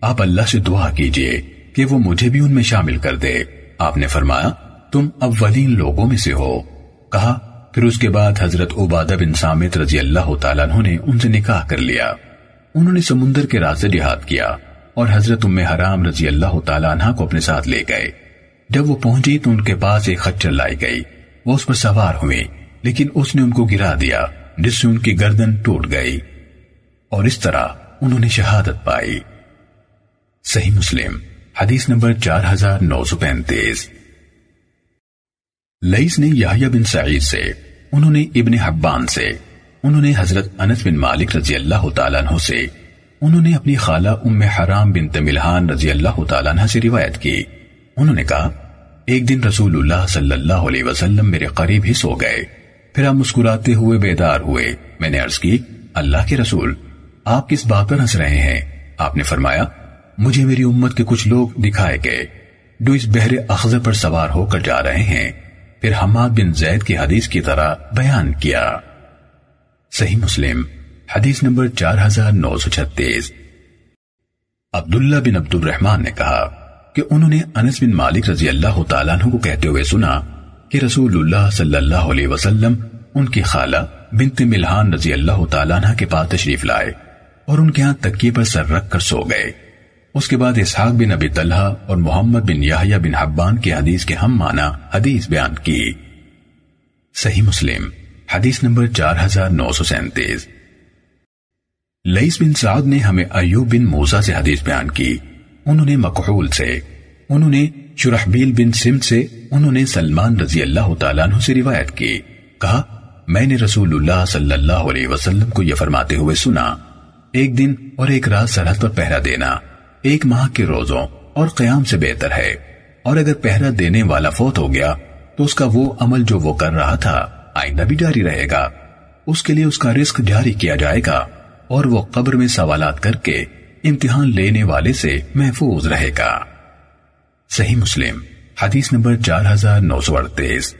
آپ اللہ سے دعا کیجیے کہ وہ مجھے بھی ان میں شامل کر دے۔ آپ نے فرمایا، تم اولین لوگوں میں سے ہو۔ کہا، پھر اس کے بعد حضرت عبادہ بن سامت رضی اللہ تعالیٰ عنہ نے ان سے نکاح کر لیا۔ انہوں نے سمندر کے راستے جہاد کیا۔ اور حضرت ام حرام رضی اللہ تعالیٰ عنہ کو اپنے ساتھ لے گئے۔ جب وہ پہنچی تو ان کے پاس ایک خچر لائی گئی۔ وہ اس پر سوار ہوئے، لیکن اس نے ان کو گرا دیا، جس سے ان کی گردن ٹوٹ گئی۔ اور اس طرح انہوں نے شہادت پائی۔ صحیح مسلم، حدیث نمبر چار ہزار نو سو پینتیس۔ لئیس نے یحییٰ بن سعید سے، انہوں نے ابن حبان سے، انہوں نے حضرت انس بن مالک رضی اللہ تعالیٰ عنہ سے انہوں نے اپنی خالہ ام حرام بنت ملحان رضی اللہ تعالیٰ عنہ سے روایت کی۔ انہوں نے کہا، ایک دن رسول اللہ صلی اللہ علیہ وسلم میرے قریب ہی سو گئے۔ پھر آپ مسکراتے ہوئے بیدار ہوئے۔ میں نے عرض کی، اللہ کے رسول، آپ کس بات پر ہنس رہے ہیں؟ آپ نے فرمایا، مجھے میری امت کے کچھ لوگ دکھائے گئے جو اس بحر اخذر پر سوار ہو کر جا رہے ہیں۔ پھر حماد بن زید کی حدیث کی طرح بیان کیا۔ صحیح مسلم۔ حدیث نمبر چار ہزار نو سو چھتیس۔ عبداللہ بن عبد الرحمن نے کہا کہ انہوں نے انس بن مالک رضی اللہ تعالیٰ عنہ کو کہتے ہوئے سنا کہ رسول اللہ صلی اللہ علیہ وسلم ان کی خالہ بنت ملحان رضی اللہ تعالیٰ عنہ کے پاس تشریف لائے اور ان کے ہاں تکیے پر سر رکھ کر سو گئے۔ اس کے بعد اسحاق بن ابی طلحہ اور محمد بن یحییٰ بن حبان کی حدیث کے ہم معنی حدیث بیان کی۔ صحیح مسلم، حدیث نمبر چار ہزار نو سو سینتیس۔ لئیس بن سعد نے ہمیں ایوب بن موسیٰ سے حدیث بیان کی۔ انہوں نے مقحول سے، انہوں نے شرحبیل بن سمت سے، انہوں نے سلمان رضی اللہ تعالیٰ عنہ سے روایت کی۔ کہا، میں نے رسول اللہ صلی اللہ علیہ وسلم کو یہ فرماتے ہوئے سنا، ایک دن اور ایک رات سرحد پر پہرا دینا، ایک ماہ کے روزوں اور قیام سے بہتر ہے۔ اور اگر پہرا دینے والا فوت ہو گیا، تو اس کا وہ عمل جو وہ کر رہا تھا آئندہ بھی جاری رہے گا۔ اس کے لیے اس کا رزق جاری کیا جائے گا۔ اور وہ قبر میں سوالات کر کے امتحان لینے والے سے محفوظ رہے گا۔ صحیح مسلم، حدیث نمبر چار ہزار نو سو اڑتیس۔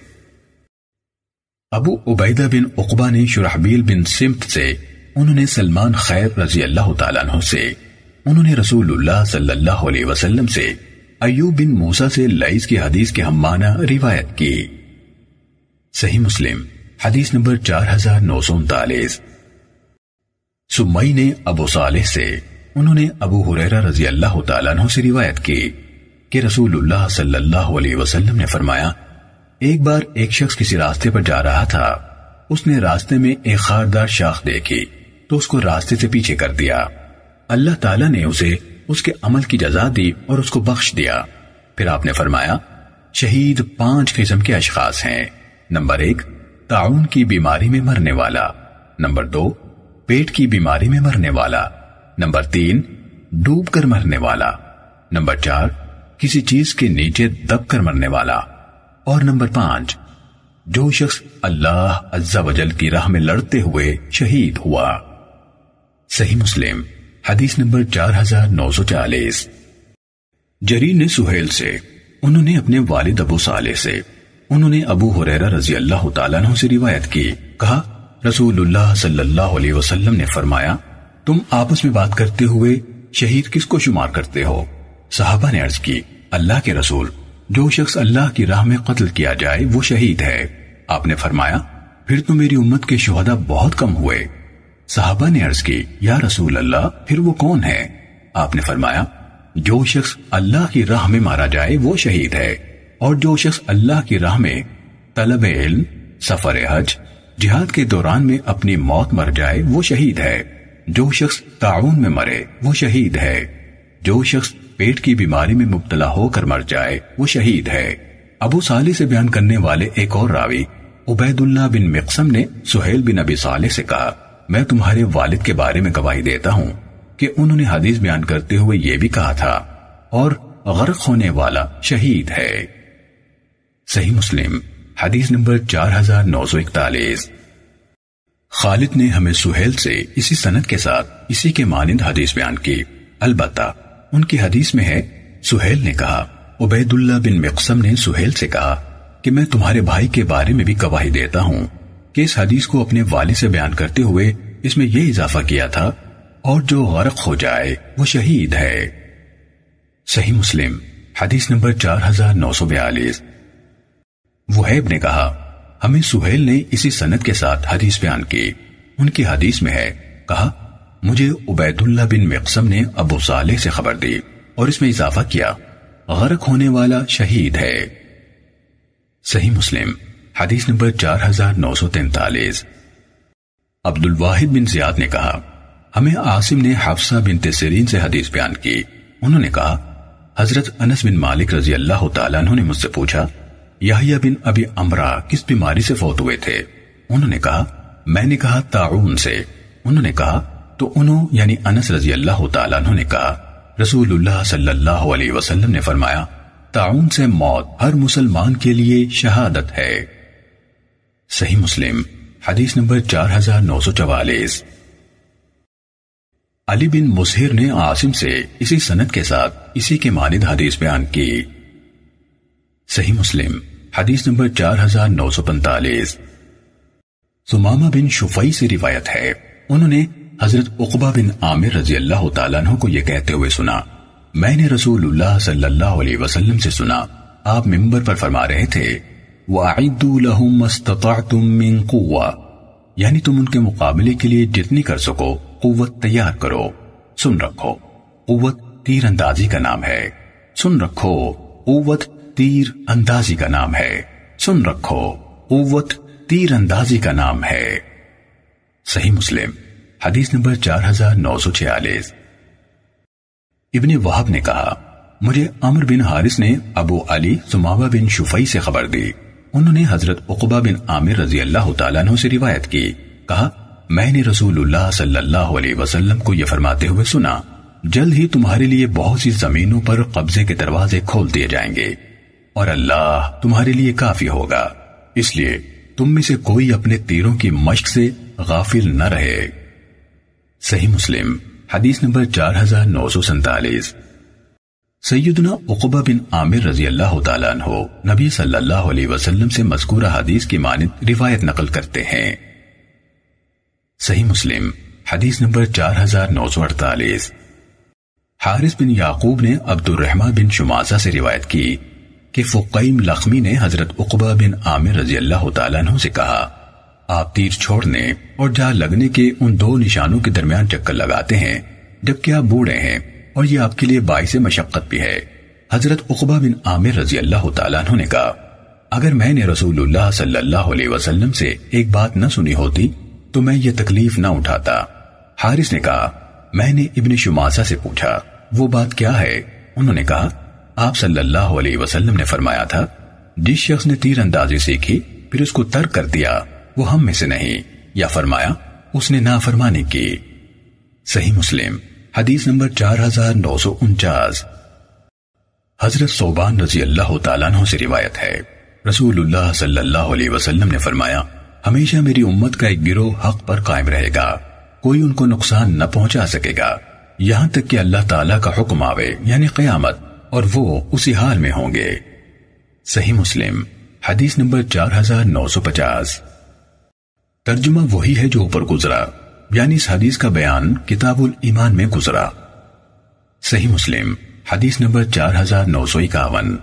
ابو عبیدہ بن اقبا نے شرحبیل بن سمت سے انہوں نے سلمان خیر رضی اللہ تعالیٰ عنہ سے، انہوں نے رسول اللہ صلی اللہ علیہ وسلم سے ایوب بن موسیٰ سے لائز کی حدیث کے ہم معنی روایت کی۔ صحیح مسلم، حدیث نمبر چار ہزار نو سو انتالیس۔ سمئی نے ابو صالح سے، انہوں نے ابو حریرہ رضی اللہ تعالیٰ عنہ سے روایت کی کہ رسول اللہ صلی اللہ علیہ وسلم نے فرمایا، ایک بار ایک شخص کسی راستے پر جا رہا تھا، اس نے راستے میں ایک خاردار شاخ دیکھی، تو اس کو راستے سے پیچھے کر دیا۔ اللہ تعالیٰ نے اسے اس کے عمل کی جزا دی اور اس کو بخش دیا۔ پھر آپ نے فرمایا، شہید پانچ قسم کے اشخاص ہیں۔ نمبر ایک، تعاون کی بیماری میں مرنے والا۔ نمبر دو پیٹ کی بیماری میں مرنے والا۔ نمبر تین، ڈوب کر مرنے والا۔ نمبر چار، کسی چیز کے نیچے دب کر مرنے والا۔ اور نمبر پانچ، جو شخص اللہ عز و جل کی راہ میں لڑتے ہوئے شہید ہوا۔ صحیح مسلم، حدیث نمبر چار ہزار نو سو چالیس۔ جری نے سہیل سے، انہوں نے اپنے والد ابو صالح سے، انہوں نے ابو حریرہ رضی اللہ تعالیٰ عنہ سے روایت کی۔ کہا رسول اللہ صلی اللہ علیہ وسلم نے فرمایا، تم آپس میں بات کرتے ہوئے شہید کس کو شمار کرتے ہو؟ صحابہ نے عرض کی، اللہ کے رسول، جو شخص اللہ کی راہ میں قتل کیا جائے، وہ شہید ہے۔ آپ نے فرمایا، پھر تو میری امت کے شہدہ بہت کم ہوئے۔ صحابہ نے عرض کی، یا رسول اللہ پھر وہ کون ہے؟ آپ نے فرمایا، جو شخص اللہ کی راہ میں مارا جائے، وہ شہید ہے۔ اور جو شخص اللہ کی راہ میں طلب علم، سفر حج جہاد کے دوران میں اپنی موت مر جائے وہ شہید ہے۔ جو شخص تعاون میں مرے وہ شہید ہے۔ جو شخص پیٹ کی بیماری میں مبتلا ہو کر مر جائے وہ شہید ہے۔ ابو صالح سے بیان کرنے والے ایک اور راوی عبید اللہ بن مقسم نے سہیل بن ابی صالح سے کہا، میں تمہارے والد کے بارے میں گواہی دیتا ہوں کہ انہوں نے حدیث بیان کرتے ہوئے یہ بھی کہا تھا، اور غرق ہونے والا شہید ہے۔ صحیح مسلم۔ حدیث نمبر چار ہزار نو سو اکتالیس۔ خالد نے ہمیں سہیل سے اسی سنت کے ساتھ اسی کے مانند حدیث بیان کی۔ البتہ ان کی حدیث میں ہے، سہیل نے کہا عبید اللہ بن مقسم نے سہیل سے کہا کہ میں تمہارے بھائی کے بارے میں بھی گواہی دیتا ہوں کہ اس حدیث کو اپنے والد سے بیان کرتے ہوئے اس میں یہ اضافہ کیا تھا، اور جو غرق ہو جائے، وہ شہید ہے۔ صحیح مسلم، حدیث نمبر چار ہزار نو سو بیالیس۔ وحیب نے کہا، ہمیں سہیل نے اسی سنت کے ساتھ حدیث بیان کی۔ ان کی حدیث میں ہے، کہا، مجھے عبید اللہ بن مقسم نے ابو صالح سے خبر دی اور اس میں اضافہ کیا، غرق ہونے والا شہید ہے۔ صحیح مسلم، حدیث نمبر چار ہزار نو سو تینتالیس۔ عبد الواحد بن زیاد نے کہا، ہمیں عاصم نے حفصہ بن تسرین سے حدیث بیان کی۔ انہوں نے کہا، حضرت انس بن مالک رضی اللہ تعالیٰ انہوں نے مجھ سے پوچھا یحییٰ بن ابی امرا کس بیماری سے فوت ہوئے تھے؟ انہوں نے کہا، میں نے کہا تعاون سے۔ انہوں نے کہا، تو انہوں یعنی انس رضی اللہ تعالیٰ انہوں نے کہا رسول اللہ صلی اللہ علیہ وسلم نے فرمایا تعاون سے موت ہر مسلمان کے لیے شہادت ہے۔ صحیح مسلم، حدیث نمبر چار ہزار نو سو چوالیس۔ علی بن مظہر نے عاصم سے اسی سنت کے ساتھ اسی کے مانند حدیث بیان کی۔ صحیح مسلم حدیث نمبر چار ہزار نو سو پنتالیس سمامہ بن شفائی سے روایت ہے۔ انہوں نے حضرت اقبا بن عامر رضی اللہ تعالیٰ عنہ کو یہ کہتے ہوئے سنا، میں نے رسول اللہ صلی اللہ علیہ وسلم سے سنا، آپ ممبر پر فرما رہے تھے، وَأَعِدُّوا لَهُمْ مَسْتَطَعْتُم مِّن قُوَّةٍ۔ یعنی تم ان کے مقابلے کے لیے جتنی کر سکو، قوت تیار کرو۔ سن رکھو، قوت تیر اندازی کا نام ہے۔ سن رکھو، قوت تیر اندازی کا نام ہے۔ سن رکھو، قوت تیر اندازی کا نام ہے۔ صحیح مسلم، حدیث نمبر چار ہزار نو سو چھیالیس۔ ابن وحب نے کہا، مجھے عمر بن حارث نے ابو علی سماوہ بن شفائی سے خبر دی۔ انہوں نے حضرت عقبہ بن عامر رضی اللہ تعالیٰ عنہ سے روایت کی۔ کہا، میں نے رسول اللہ صلی اللہ علیہ وسلم کو یہ فرماتے ہوئے سنا، جلد ہی تمہارے لیے بہت سی زمینوں پر قبضے کے دروازے کھول دیے جائیں گے۔ اور اللہ تمہارے لیے کافی ہوگا۔ اس لیے تم میں سے کوئی اپنے تیروں کی مشق سے غافل نہ رہے۔ صحیح مسلم، حدیث نمبر چار ہزار نو سو سنتالیس سیدنا عقبہ بن عامر رضی اللہ تعالیٰ عنہ نبی صلی اللہ علیہ وسلم سے مذکورہ حدیث کی مانت روایت نقل کرتے ہیں۔ صحیح مسلم، حدیث نمبر چار ہزار نو سو اڑتالیس۔ حارث بن یعقوب نے عبد الرحمہ بن شماسہ سے روایت کی۔ کہ فقیم لخمی نے حضرت عقبہ بن عامر رضی اللہ تعالیٰ عنہ سے کہا، آپ تیر چھوڑنے اور جا لگنے کے ان دو نشانوں کے درمیان چکر لگاتے ہیں جبکہ آپ بوڑھے ہیں اور یہ آپ کے لیے باعث مشقت بھی ہے۔ حضرت عقبہ بن عامر رضی اللہ تعالیٰ عنہ نے کہا، اگر میں نے رسول اللہ صلی اللہ علیہ وسلم سے ایک بات نہ سنی ہوتی، تو میں یہ تکلیف نہ اٹھاتا۔ حارث نے کہا، میں نے ابن شماسہ سے پوچھا، وہ بات کیا ہے؟ انہوں نے کہا آپ صلی اللہ علیہ وسلم نے فرمایا تھا، جس شخص نے تیر اندازی سیکھی، پھر اس کو ترک کر دیا، وہ ہم میں سے نہیں۔ یا فرمایا، اس نے نافرمانی کی۔ صحیح مسلم، حدیث نمبر چار ہزار نو سو انچاس۔ حضرت صوبان رضی اللہ تعالیٰ عنہ سے روایت ہے۔ رسول اللہ صلی اللہ علیہ وسلم نے فرمایا، ہمیشہ میری امت کا ایک گروہ حق پر قائم رہے گا۔ کوئی ان کو نقصان نہ پہنچا سکے گا۔ یہاں تک کہ اللہ تعالیٰ کا حکم آوے یعنی قیامت۔ اور وہ اسی حال میں ہوں گے۔ صحیح مسلم، حدیث نمبر چار ہزار نو سو پچاس۔ ترجمہ وہی ہے جو اوپر گزرا یعنی اس حدیث کا بیان کتاب الایمان میں گزرا۔ صحیح مسلم، حدیث نمبر چار ہزار نو سو اکاون۔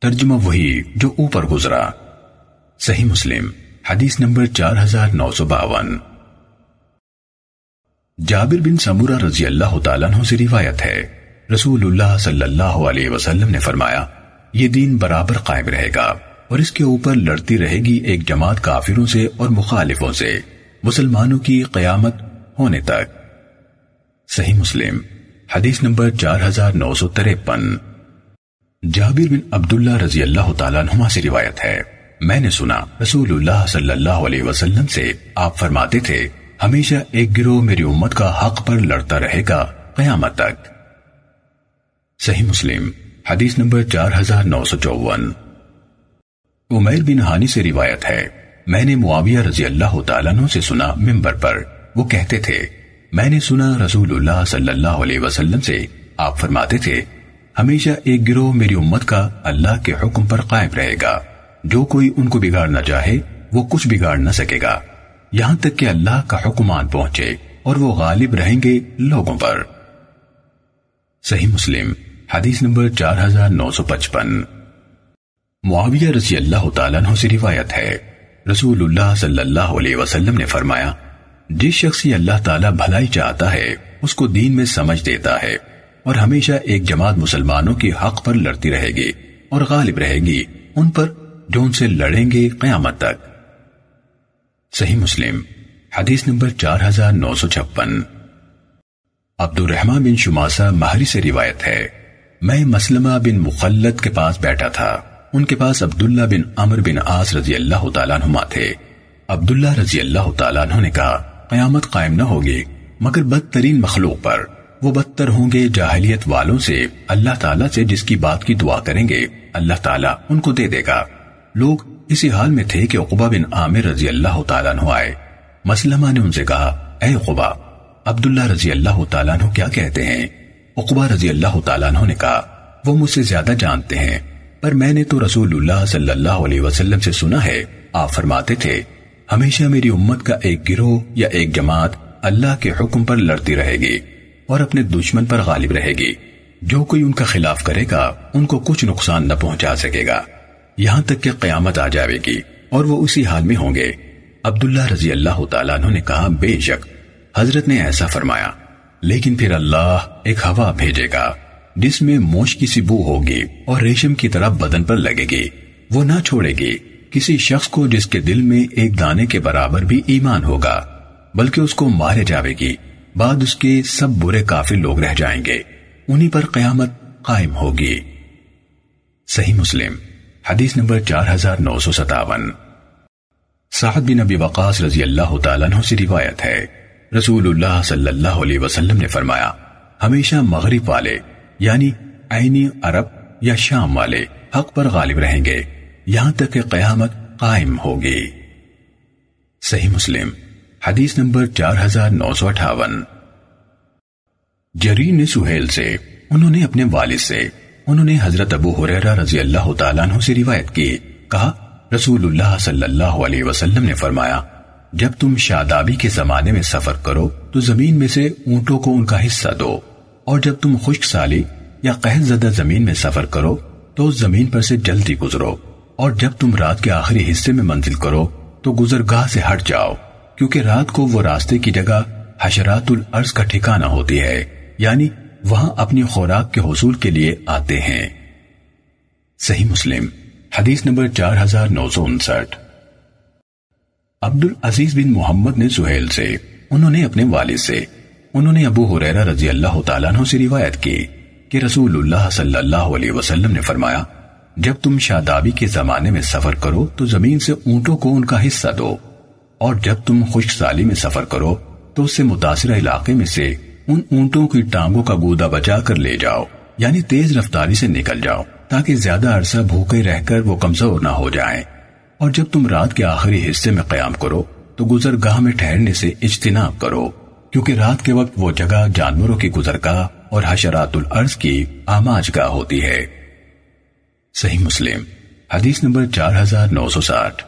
ترجمہ وہی جو اوپر گزرا۔ صحیح مسلم، حدیث نمبر چار ہزار نو سو باون۔ جابر بن سمورہ رضی اللہ تعالیٰ عنہ سے روایت ہے۔ رسول اللہ صلی اللہ علیہ وسلم نے فرمایا، یہ دین برابر قائم رہے گا اور اس کے اوپر لڑتی رہے گی ایک جماعت کافروں سے اور مخالفوں سے، مسلمانوں کی قیامت ہونے تک۔ صحیح مسلم، حدیث نمبر چار ہزار نو سو تریپن جابر بن عبداللہ رضی اللہ تعالیٰ عنہ سے روایت ہے۔ میں نے سنا رسول اللہ صلی اللہ علیہ وسلم سے آپ فرماتے تھے، ہمیشہ ایک گروہ میری امت کا حق پر لڑتا رہے گا قیامت تک۔ صحیح مسلم، حدیث نمبر چار ہزار نو سو چون عمیر بن ہانی سے روایت ہے، میں نے معاویہ رضی اللہ تعالیٰ عنہ سے سنا ممبر پر۔ وہ کہتے تھے، میں نے سنا رسول اللہ صلی اللہ علیہ وسلم سے۔ آپ فرماتے تھے، ہمیشہ ایک گروہ میری امت کا اللہ کے حکم پر قائم رہے گا۔ جو کوئی ان کو بگاڑنا چاہے، وہ کچھ بگاڑ نہ سکے گا۔ یہاں تک کہ اللہ کا حکمان پہنچے اور وہ غالب رہیں گے لوگوں پر۔ صحیح مسلم، حدیث نمبر چار ہزار نو سو پچپن۔ معاویہ رضی اللہ تعالیٰ عنہ سے روایت ہے۔ رسول اللہ صلی اللہ علیہ وسلم نے فرمایا، جس شخص اللہ تعالیٰ بھلائی چاہتا ہے، اس کو دین میں سمجھ دیتا ہے اور ہمیشہ ایک جماعت مسلمانوں کی حق پر لڑتی رہے گی اور غالب رہے گی، ان پر جو ان سے لڑیں گے قیامت تک۔ صحیح مسلم، حدیث نمبر چار ہزار نو سو چھپن۔ عبد الرحمن بن شماسہ مہری سے روایت ہے۔ میں مسلمہ بن مخلد کے پاس بیٹھا تھا۔ ان کے پاس عبداللہ بن عمر بن آس رضی اللہ تعالیٰ عنہ تھے۔ عبداللہ رضی اللہ تعالیٰ عنہ نے کہا، قیامت قائم نہ ہوگی، مگر بدترین مخلوق پر۔ وہ بدتر ہوں گے جاہلیت والوں سے۔ اللہ تعالیٰ سے جس کی بات کی دعا کریں گے، اللہ تعالیٰ ان کو دے دے گا۔ لوگ اسی حال میں تھے کہ عقبہ بن عامر رضی اللہ تعالیٰ عنہ آئے۔ مسلمہ نے ان سے کہا، اے عقبہ عبداللہ رضی اللہ تعالیٰ عنہ کیا کہتے ہیں؟ عقبہ رضی اللہ تعالیٰ عنہ نے کہا، وہ مجھ سے زیادہ جانتے ہیں، پر میں نے تو رسول اللہ صلی اللہ علیہ وسلم سے سنا ہے، آپ فرماتے تھے، ہمیشہ میری امت کا ایک گروہ یا ایک جماعت اللہ کے حکم پر لڑتی رہے گی اور اپنے دشمن پر غالب رہے گی۔ جو کوئی ان کا خلاف کرے گا، ان کو کچھ نقصان نہ پہنچا سکے گا۔ یہاں تک کہ قیامت آ جائے گی اور وہ اسی حال میں ہوں گے۔ عبداللہ رضی اللہ تعالیٰ عنہ نے کہا، بے شک حضرت نے ایسا فرمایا، لیکن پھر اللہ ایک ہوا بھیجے گا، جس میں موش کی سی بو ہوگی اور ریشم کی طرح بدن پر لگے گی۔ وہ نہ چھوڑے گی۔ کسی شخص کو جس کے دل میں ایک دانے کے برابر بھی ایمان ہوگا، بلکہ اس کو مارے جاوے گی۔ بعد اس کے سب برے کافی لوگ رہ جائیں گے۔ انہی پر قیامت قائم ہوگی۔ صحیح مسلم، حدیث نمبر چار ہزار نو سو ستاون۔ سعد بن ابی وقاص رضی اللہ تعالیٰ عنہ سے روایت ہے۔ رسول اللہ صلی اللہ علیہ وسلم نے فرمایا، ہمیشہ مغرب والے یعنی عینی عرب یا شام والے، حق پر غالب رہیں گے، یہاں تک کہ قیامت قائم ہوگی۔ صحیح مسلم، حدیث نمبر چار ہزار نو سو اٹھاون۔ جرین نے سہیل سے، انہوں نے اپنے والد سے، انہوں نے حضرت ابو حریرہ رضی اللہ تعالیٰ عنہ سے روایت کی، کہا رسول اللہ صلی اللہ علیہ وسلم نے فرمایا جب تم شادابی کے زمانے میں سفر کرو تو زمین میں سے اونٹوں کو ان کا حصہ دو، اور جب تم خشک سالی یا قہد زدہ زمین میں سفر کرو تو اس زمین پر سے جلدی گزرو، اور جب تم رات کے آخری حصے میں منزل کرو تو گزرگاہ سے ہٹ جاؤ، کیونکہ رات کو وہ راستے کی جگہ حشرات الارض کا ٹھکانہ ہوتی ہے یعنی وہاں اپنی خوراک کے حصول کے لیے آتے ہیں۔ صحیح مسلم، حدیث نمبر چار ہزار نو سو انسٹھ۔ عبد العزیز بن محمد نے سہیل سے، انہوں نے اپنے والد سے، انہوں نے ابو حریرہ رضی اللہ تعالیٰ عنہ سے روایت کی کہ رسول اللہ صلی اللہ علیہ وسلم نے فرمایا، جب تم شادابی کے زمانے میں سفر کرو تو زمین سے اونٹوں کو ان کا حصہ دو، اور جب تم خشک سالی میں سفر کرو تو اس سے متاثرہ علاقے میں سے ان اونٹوں کی ٹانگوں کا گودا بچا کر لے جاؤ یعنی تیز رفتاری سے نکل جاؤ، تاکہ زیادہ عرصہ بھوکے رہ کر وہ کمزور نہ ہو جائیں۔ اور جب تم رات کے آخری حصے میں قیام کرو، تو گزر گاہ میں ٹھہرنے سے اجتناب کرو، کیونکہ رات کے وقت وہ جگہ جانوروں کی گزرگاہ اور حشرات الارض کی آماج گاہ ہوتی ہے۔ صحیح مسلم، حدیث نمبر چار ہزار نو سو ساٹھ۔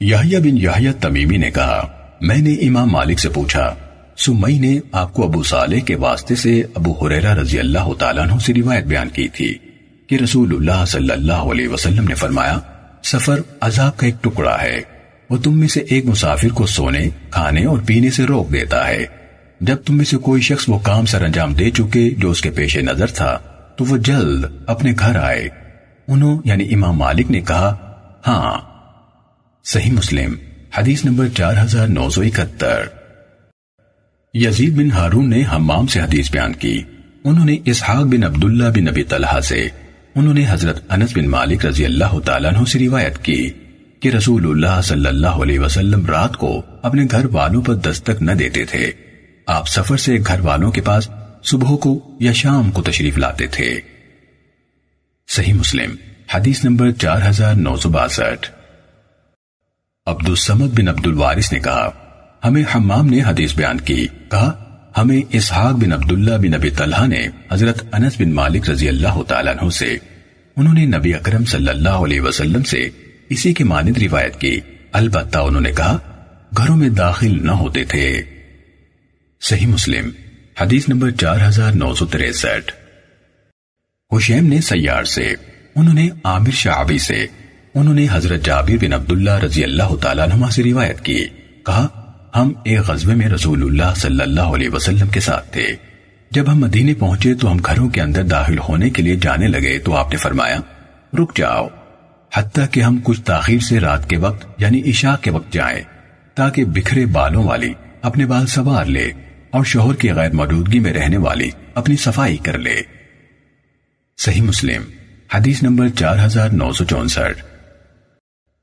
یحییٰ بن یحییٰ تمیمی نے کہا، میں نے امام مالک سے پوچھا سمئی نے آپ کو ابو صالح کے واسطے سے ابو حریرہ رضی اللہ تعالیٰ عنہ سے روایت بیان کی تھی کہ رسول اللہ صلی اللہ علیہ وسلم نے فرمایا سفر عذاب کا ایک ٹکڑا ہے۔ وہ تم میں سے ایک مسافر کو سونے، کھانے اور پینے سے روک دیتا ہے۔ جب تم میں سے کوئی شخص وہ کام سر انجام دے چکے جو اس کے پیش نظر تھا، تو وہ جلد اپنے گھر آئے۔ انہوں یعنی امام مالک نے کہا ہاں صحیح مسلم، حدیث نمبر چار ہزار نو سو اکہتر۔ یزید بن ہارون نے حمام سے حدیث بیان کی۔ انہوں نے اسحاق بن عبداللہ بن نبی طلحہ سے انہوں نے حضرت انس بن مالک رضی اللہ تعالیٰ عنہ سے روایت کی کہ رسول اللہ صلی اللہ علیہ وسلم رات کو اپنے گھر والوں پر دستک نہ دیتے تھے۔ آپ سفر سے گھر والوں کے پاس صبح کو یا شام کو تشریف لاتے تھے۔ صحیح مسلم، حدیث نمبر چار ہزار نو سو باسٹھ۔ عبد السمد بن عبد الوارث نے کہا، ہمیں حمام نے حدیث بیان کی۔ کہا ہمیں اسحاق بن عبداللہ بن نبی طلحہ نے حضرت انس بن مالک رضی اللہ تعالیٰ عنہ سے، انہوں نے نبی اکرم صلی اللہ علیہ وسلم سے اسی کی مانند روایت کی۔ البتہ انہوں نے کہا، گھروں میں داخل نہ ہوتے تھے۔ صحیح مسلم، حدیث نمبر چار ہزار نو سو تریسٹھ۔ حشیم نے سیار سے، انہوں نے عامر شعبی سے، انہوں نے حضرت جابر بن عبداللہ رضی اللہ تعالیٰ عنہ سے روایت کی۔ کہا ہم ایک غزوے میں رسول اللہ صلی اللہ علیہ وسلم کے ساتھ تھے۔ جب ہم مدینے پہنچے تو ہم گھروں کے اندر داخل ہونے کے لیے جانے لگے تو آپ نے فرمایا، رک جاؤ۔ حتیٰ کہ ہم کچھ تاخیر سے رات کے وقت یعنی عشاء کے وقت جائیں، تاکہ بکھرے بالوں والی اپنے بال سوار لے اور شوہر کی غیر موجودگی میں رہنے والی اپنی صفائی کر لے۔ صحیح مسلم، حدیث نمبر چار ہزار نو سو چونسٹھ۔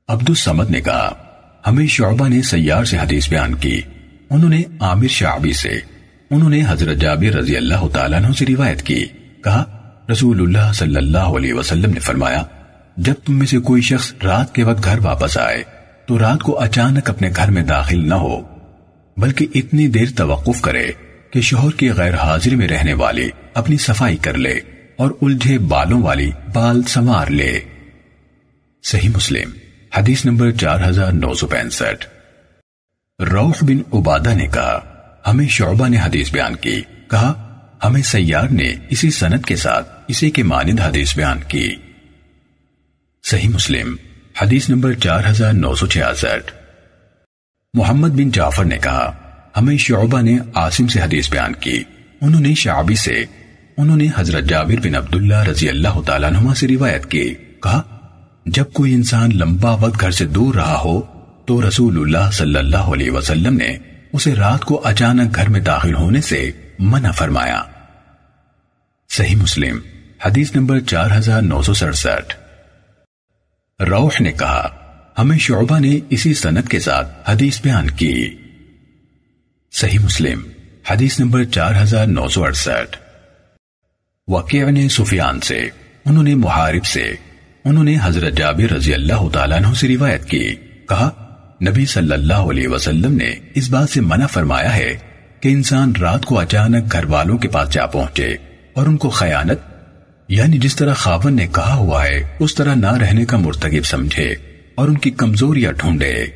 عبد السمد نے کہا ہمیں شعبہ نے سیار سے حدیث بیان کی۔ انہوں نے عامر شعبی سے، انہوں نے حضرت جابر رضی اللہ تعالیٰ عنہ سے روایت کی۔ کہا، رسول اللہ صلی اللہ علیہ وسلم نے فرمایا، جب تم میں سے کوئی شخص رات کے وقت گھر واپس آئے، تو رات کو اچانک اپنے گھر میں داخل نہ ہو، بلکہ اتنی دیر توقف کرے کہ شوہر کی غیر حاضری میں رہنے والی اپنی صفائی کر لے اور الجھے بالوں والی بال سنوار لے۔ صحیح مسلم۔ حدیث نمبر چار ہزار نو سو پینسٹھ۔ روح بن عبادہ نے کہا، ہمیں شعبہ نے حدیث بیان کی۔ کہا، ہمیں سیار نے اسی سنت کے ساتھ اسی کے مانند حدیث بیان کی۔ صحیح مسلم، حدیث نمبر چار ہزار نو سو چھیاسٹھ۔ محمد بن جعفر نے کہا، ہمیں شعبہ نے عاصم سے حدیث بیان کی۔ انہوں نے شعبی سے، انہوں نے حضرت جابر بن عبداللہ رضی اللہ تعالیٰ نما سے روایت کی۔ کہا جب کوئی انسان لمبا وقت گھر سے دور رہا ہو، تو رسول اللہ صلی اللہ علیہ وسلم نے اسے رات کو اچانک گھر میں داخل ہونے سے منع فرمایا۔ صحیح مسلم، حدیث نمبر چار ہزار نو سو سڑسٹھ۔ روح نے کہا، ہمیں شعبہ نے اسی سنت کے ساتھ حدیث بیان کی۔ صحیح مسلم، حدیث نمبر چار ہزار نو سو اڑسٹھ۔ وقیع نے سفیان سے، انہوں نے محارب سے انہوں نے حضرت جابر رضی اللہ تعالیٰ عنہ سے روایت کی۔ کہا، نبی صلی اللہ علیہ وسلم نے اس بات سے منع فرمایا ہے کہ انسان رات کو اچانک گھر والوں کے پاس جا پہنچے اور ان کو خیانت یعنی جس طرح خاون نے کہا ہوا ہے، اس طرح نہ رہنے کا مرتگب سمجھے اور ان کی کمزوریاں ڈھونڈے۔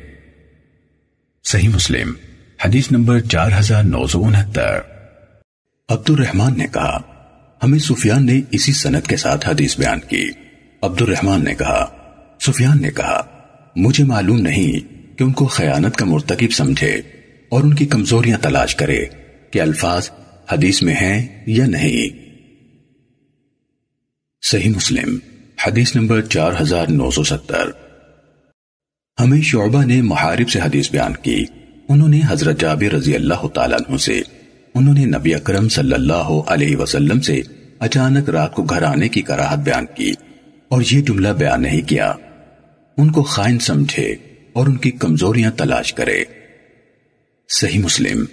صحیح مسلم، حدیث نمبر چار ہزار نو سو انہتر۔ عبد الرحمن نے کہا، ہمیں سفیان نے اسی سنت کے ساتھ حدیث بیان کی۔ عبد الرحمن نے کہا، سفیان نے کہا، مجھے معلوم نہیں کہ ان کو خیانت کا مرتکب سمجھے اور ان کی کمزوریاں تلاش کرے کہ الفاظ حدیث میں ہیں یا نہیں۔ صحیح مسلم، حدیث نمبر چار ہزار نو سو ستر۔ ہمیں شعبہ نے محارب سے حدیث بیان کی۔ انہوں نے حضرت جابر رضی اللہ تعالیٰ عنہ سے، انہوں نے نبی اکرم صلی اللہ علیہ وسلم سے اچانک رات کو گھر آنے کی کراہت بیان کی۔ اور یہ جملہ بیان نہیں کیا۔ ان کو خائن سمجھے اور ان کی کمزوریاں تلاش کرے۔ صحیح مسلم،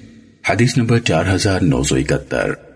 حدیث نمبر چار ہزار نو سو اکہتر۔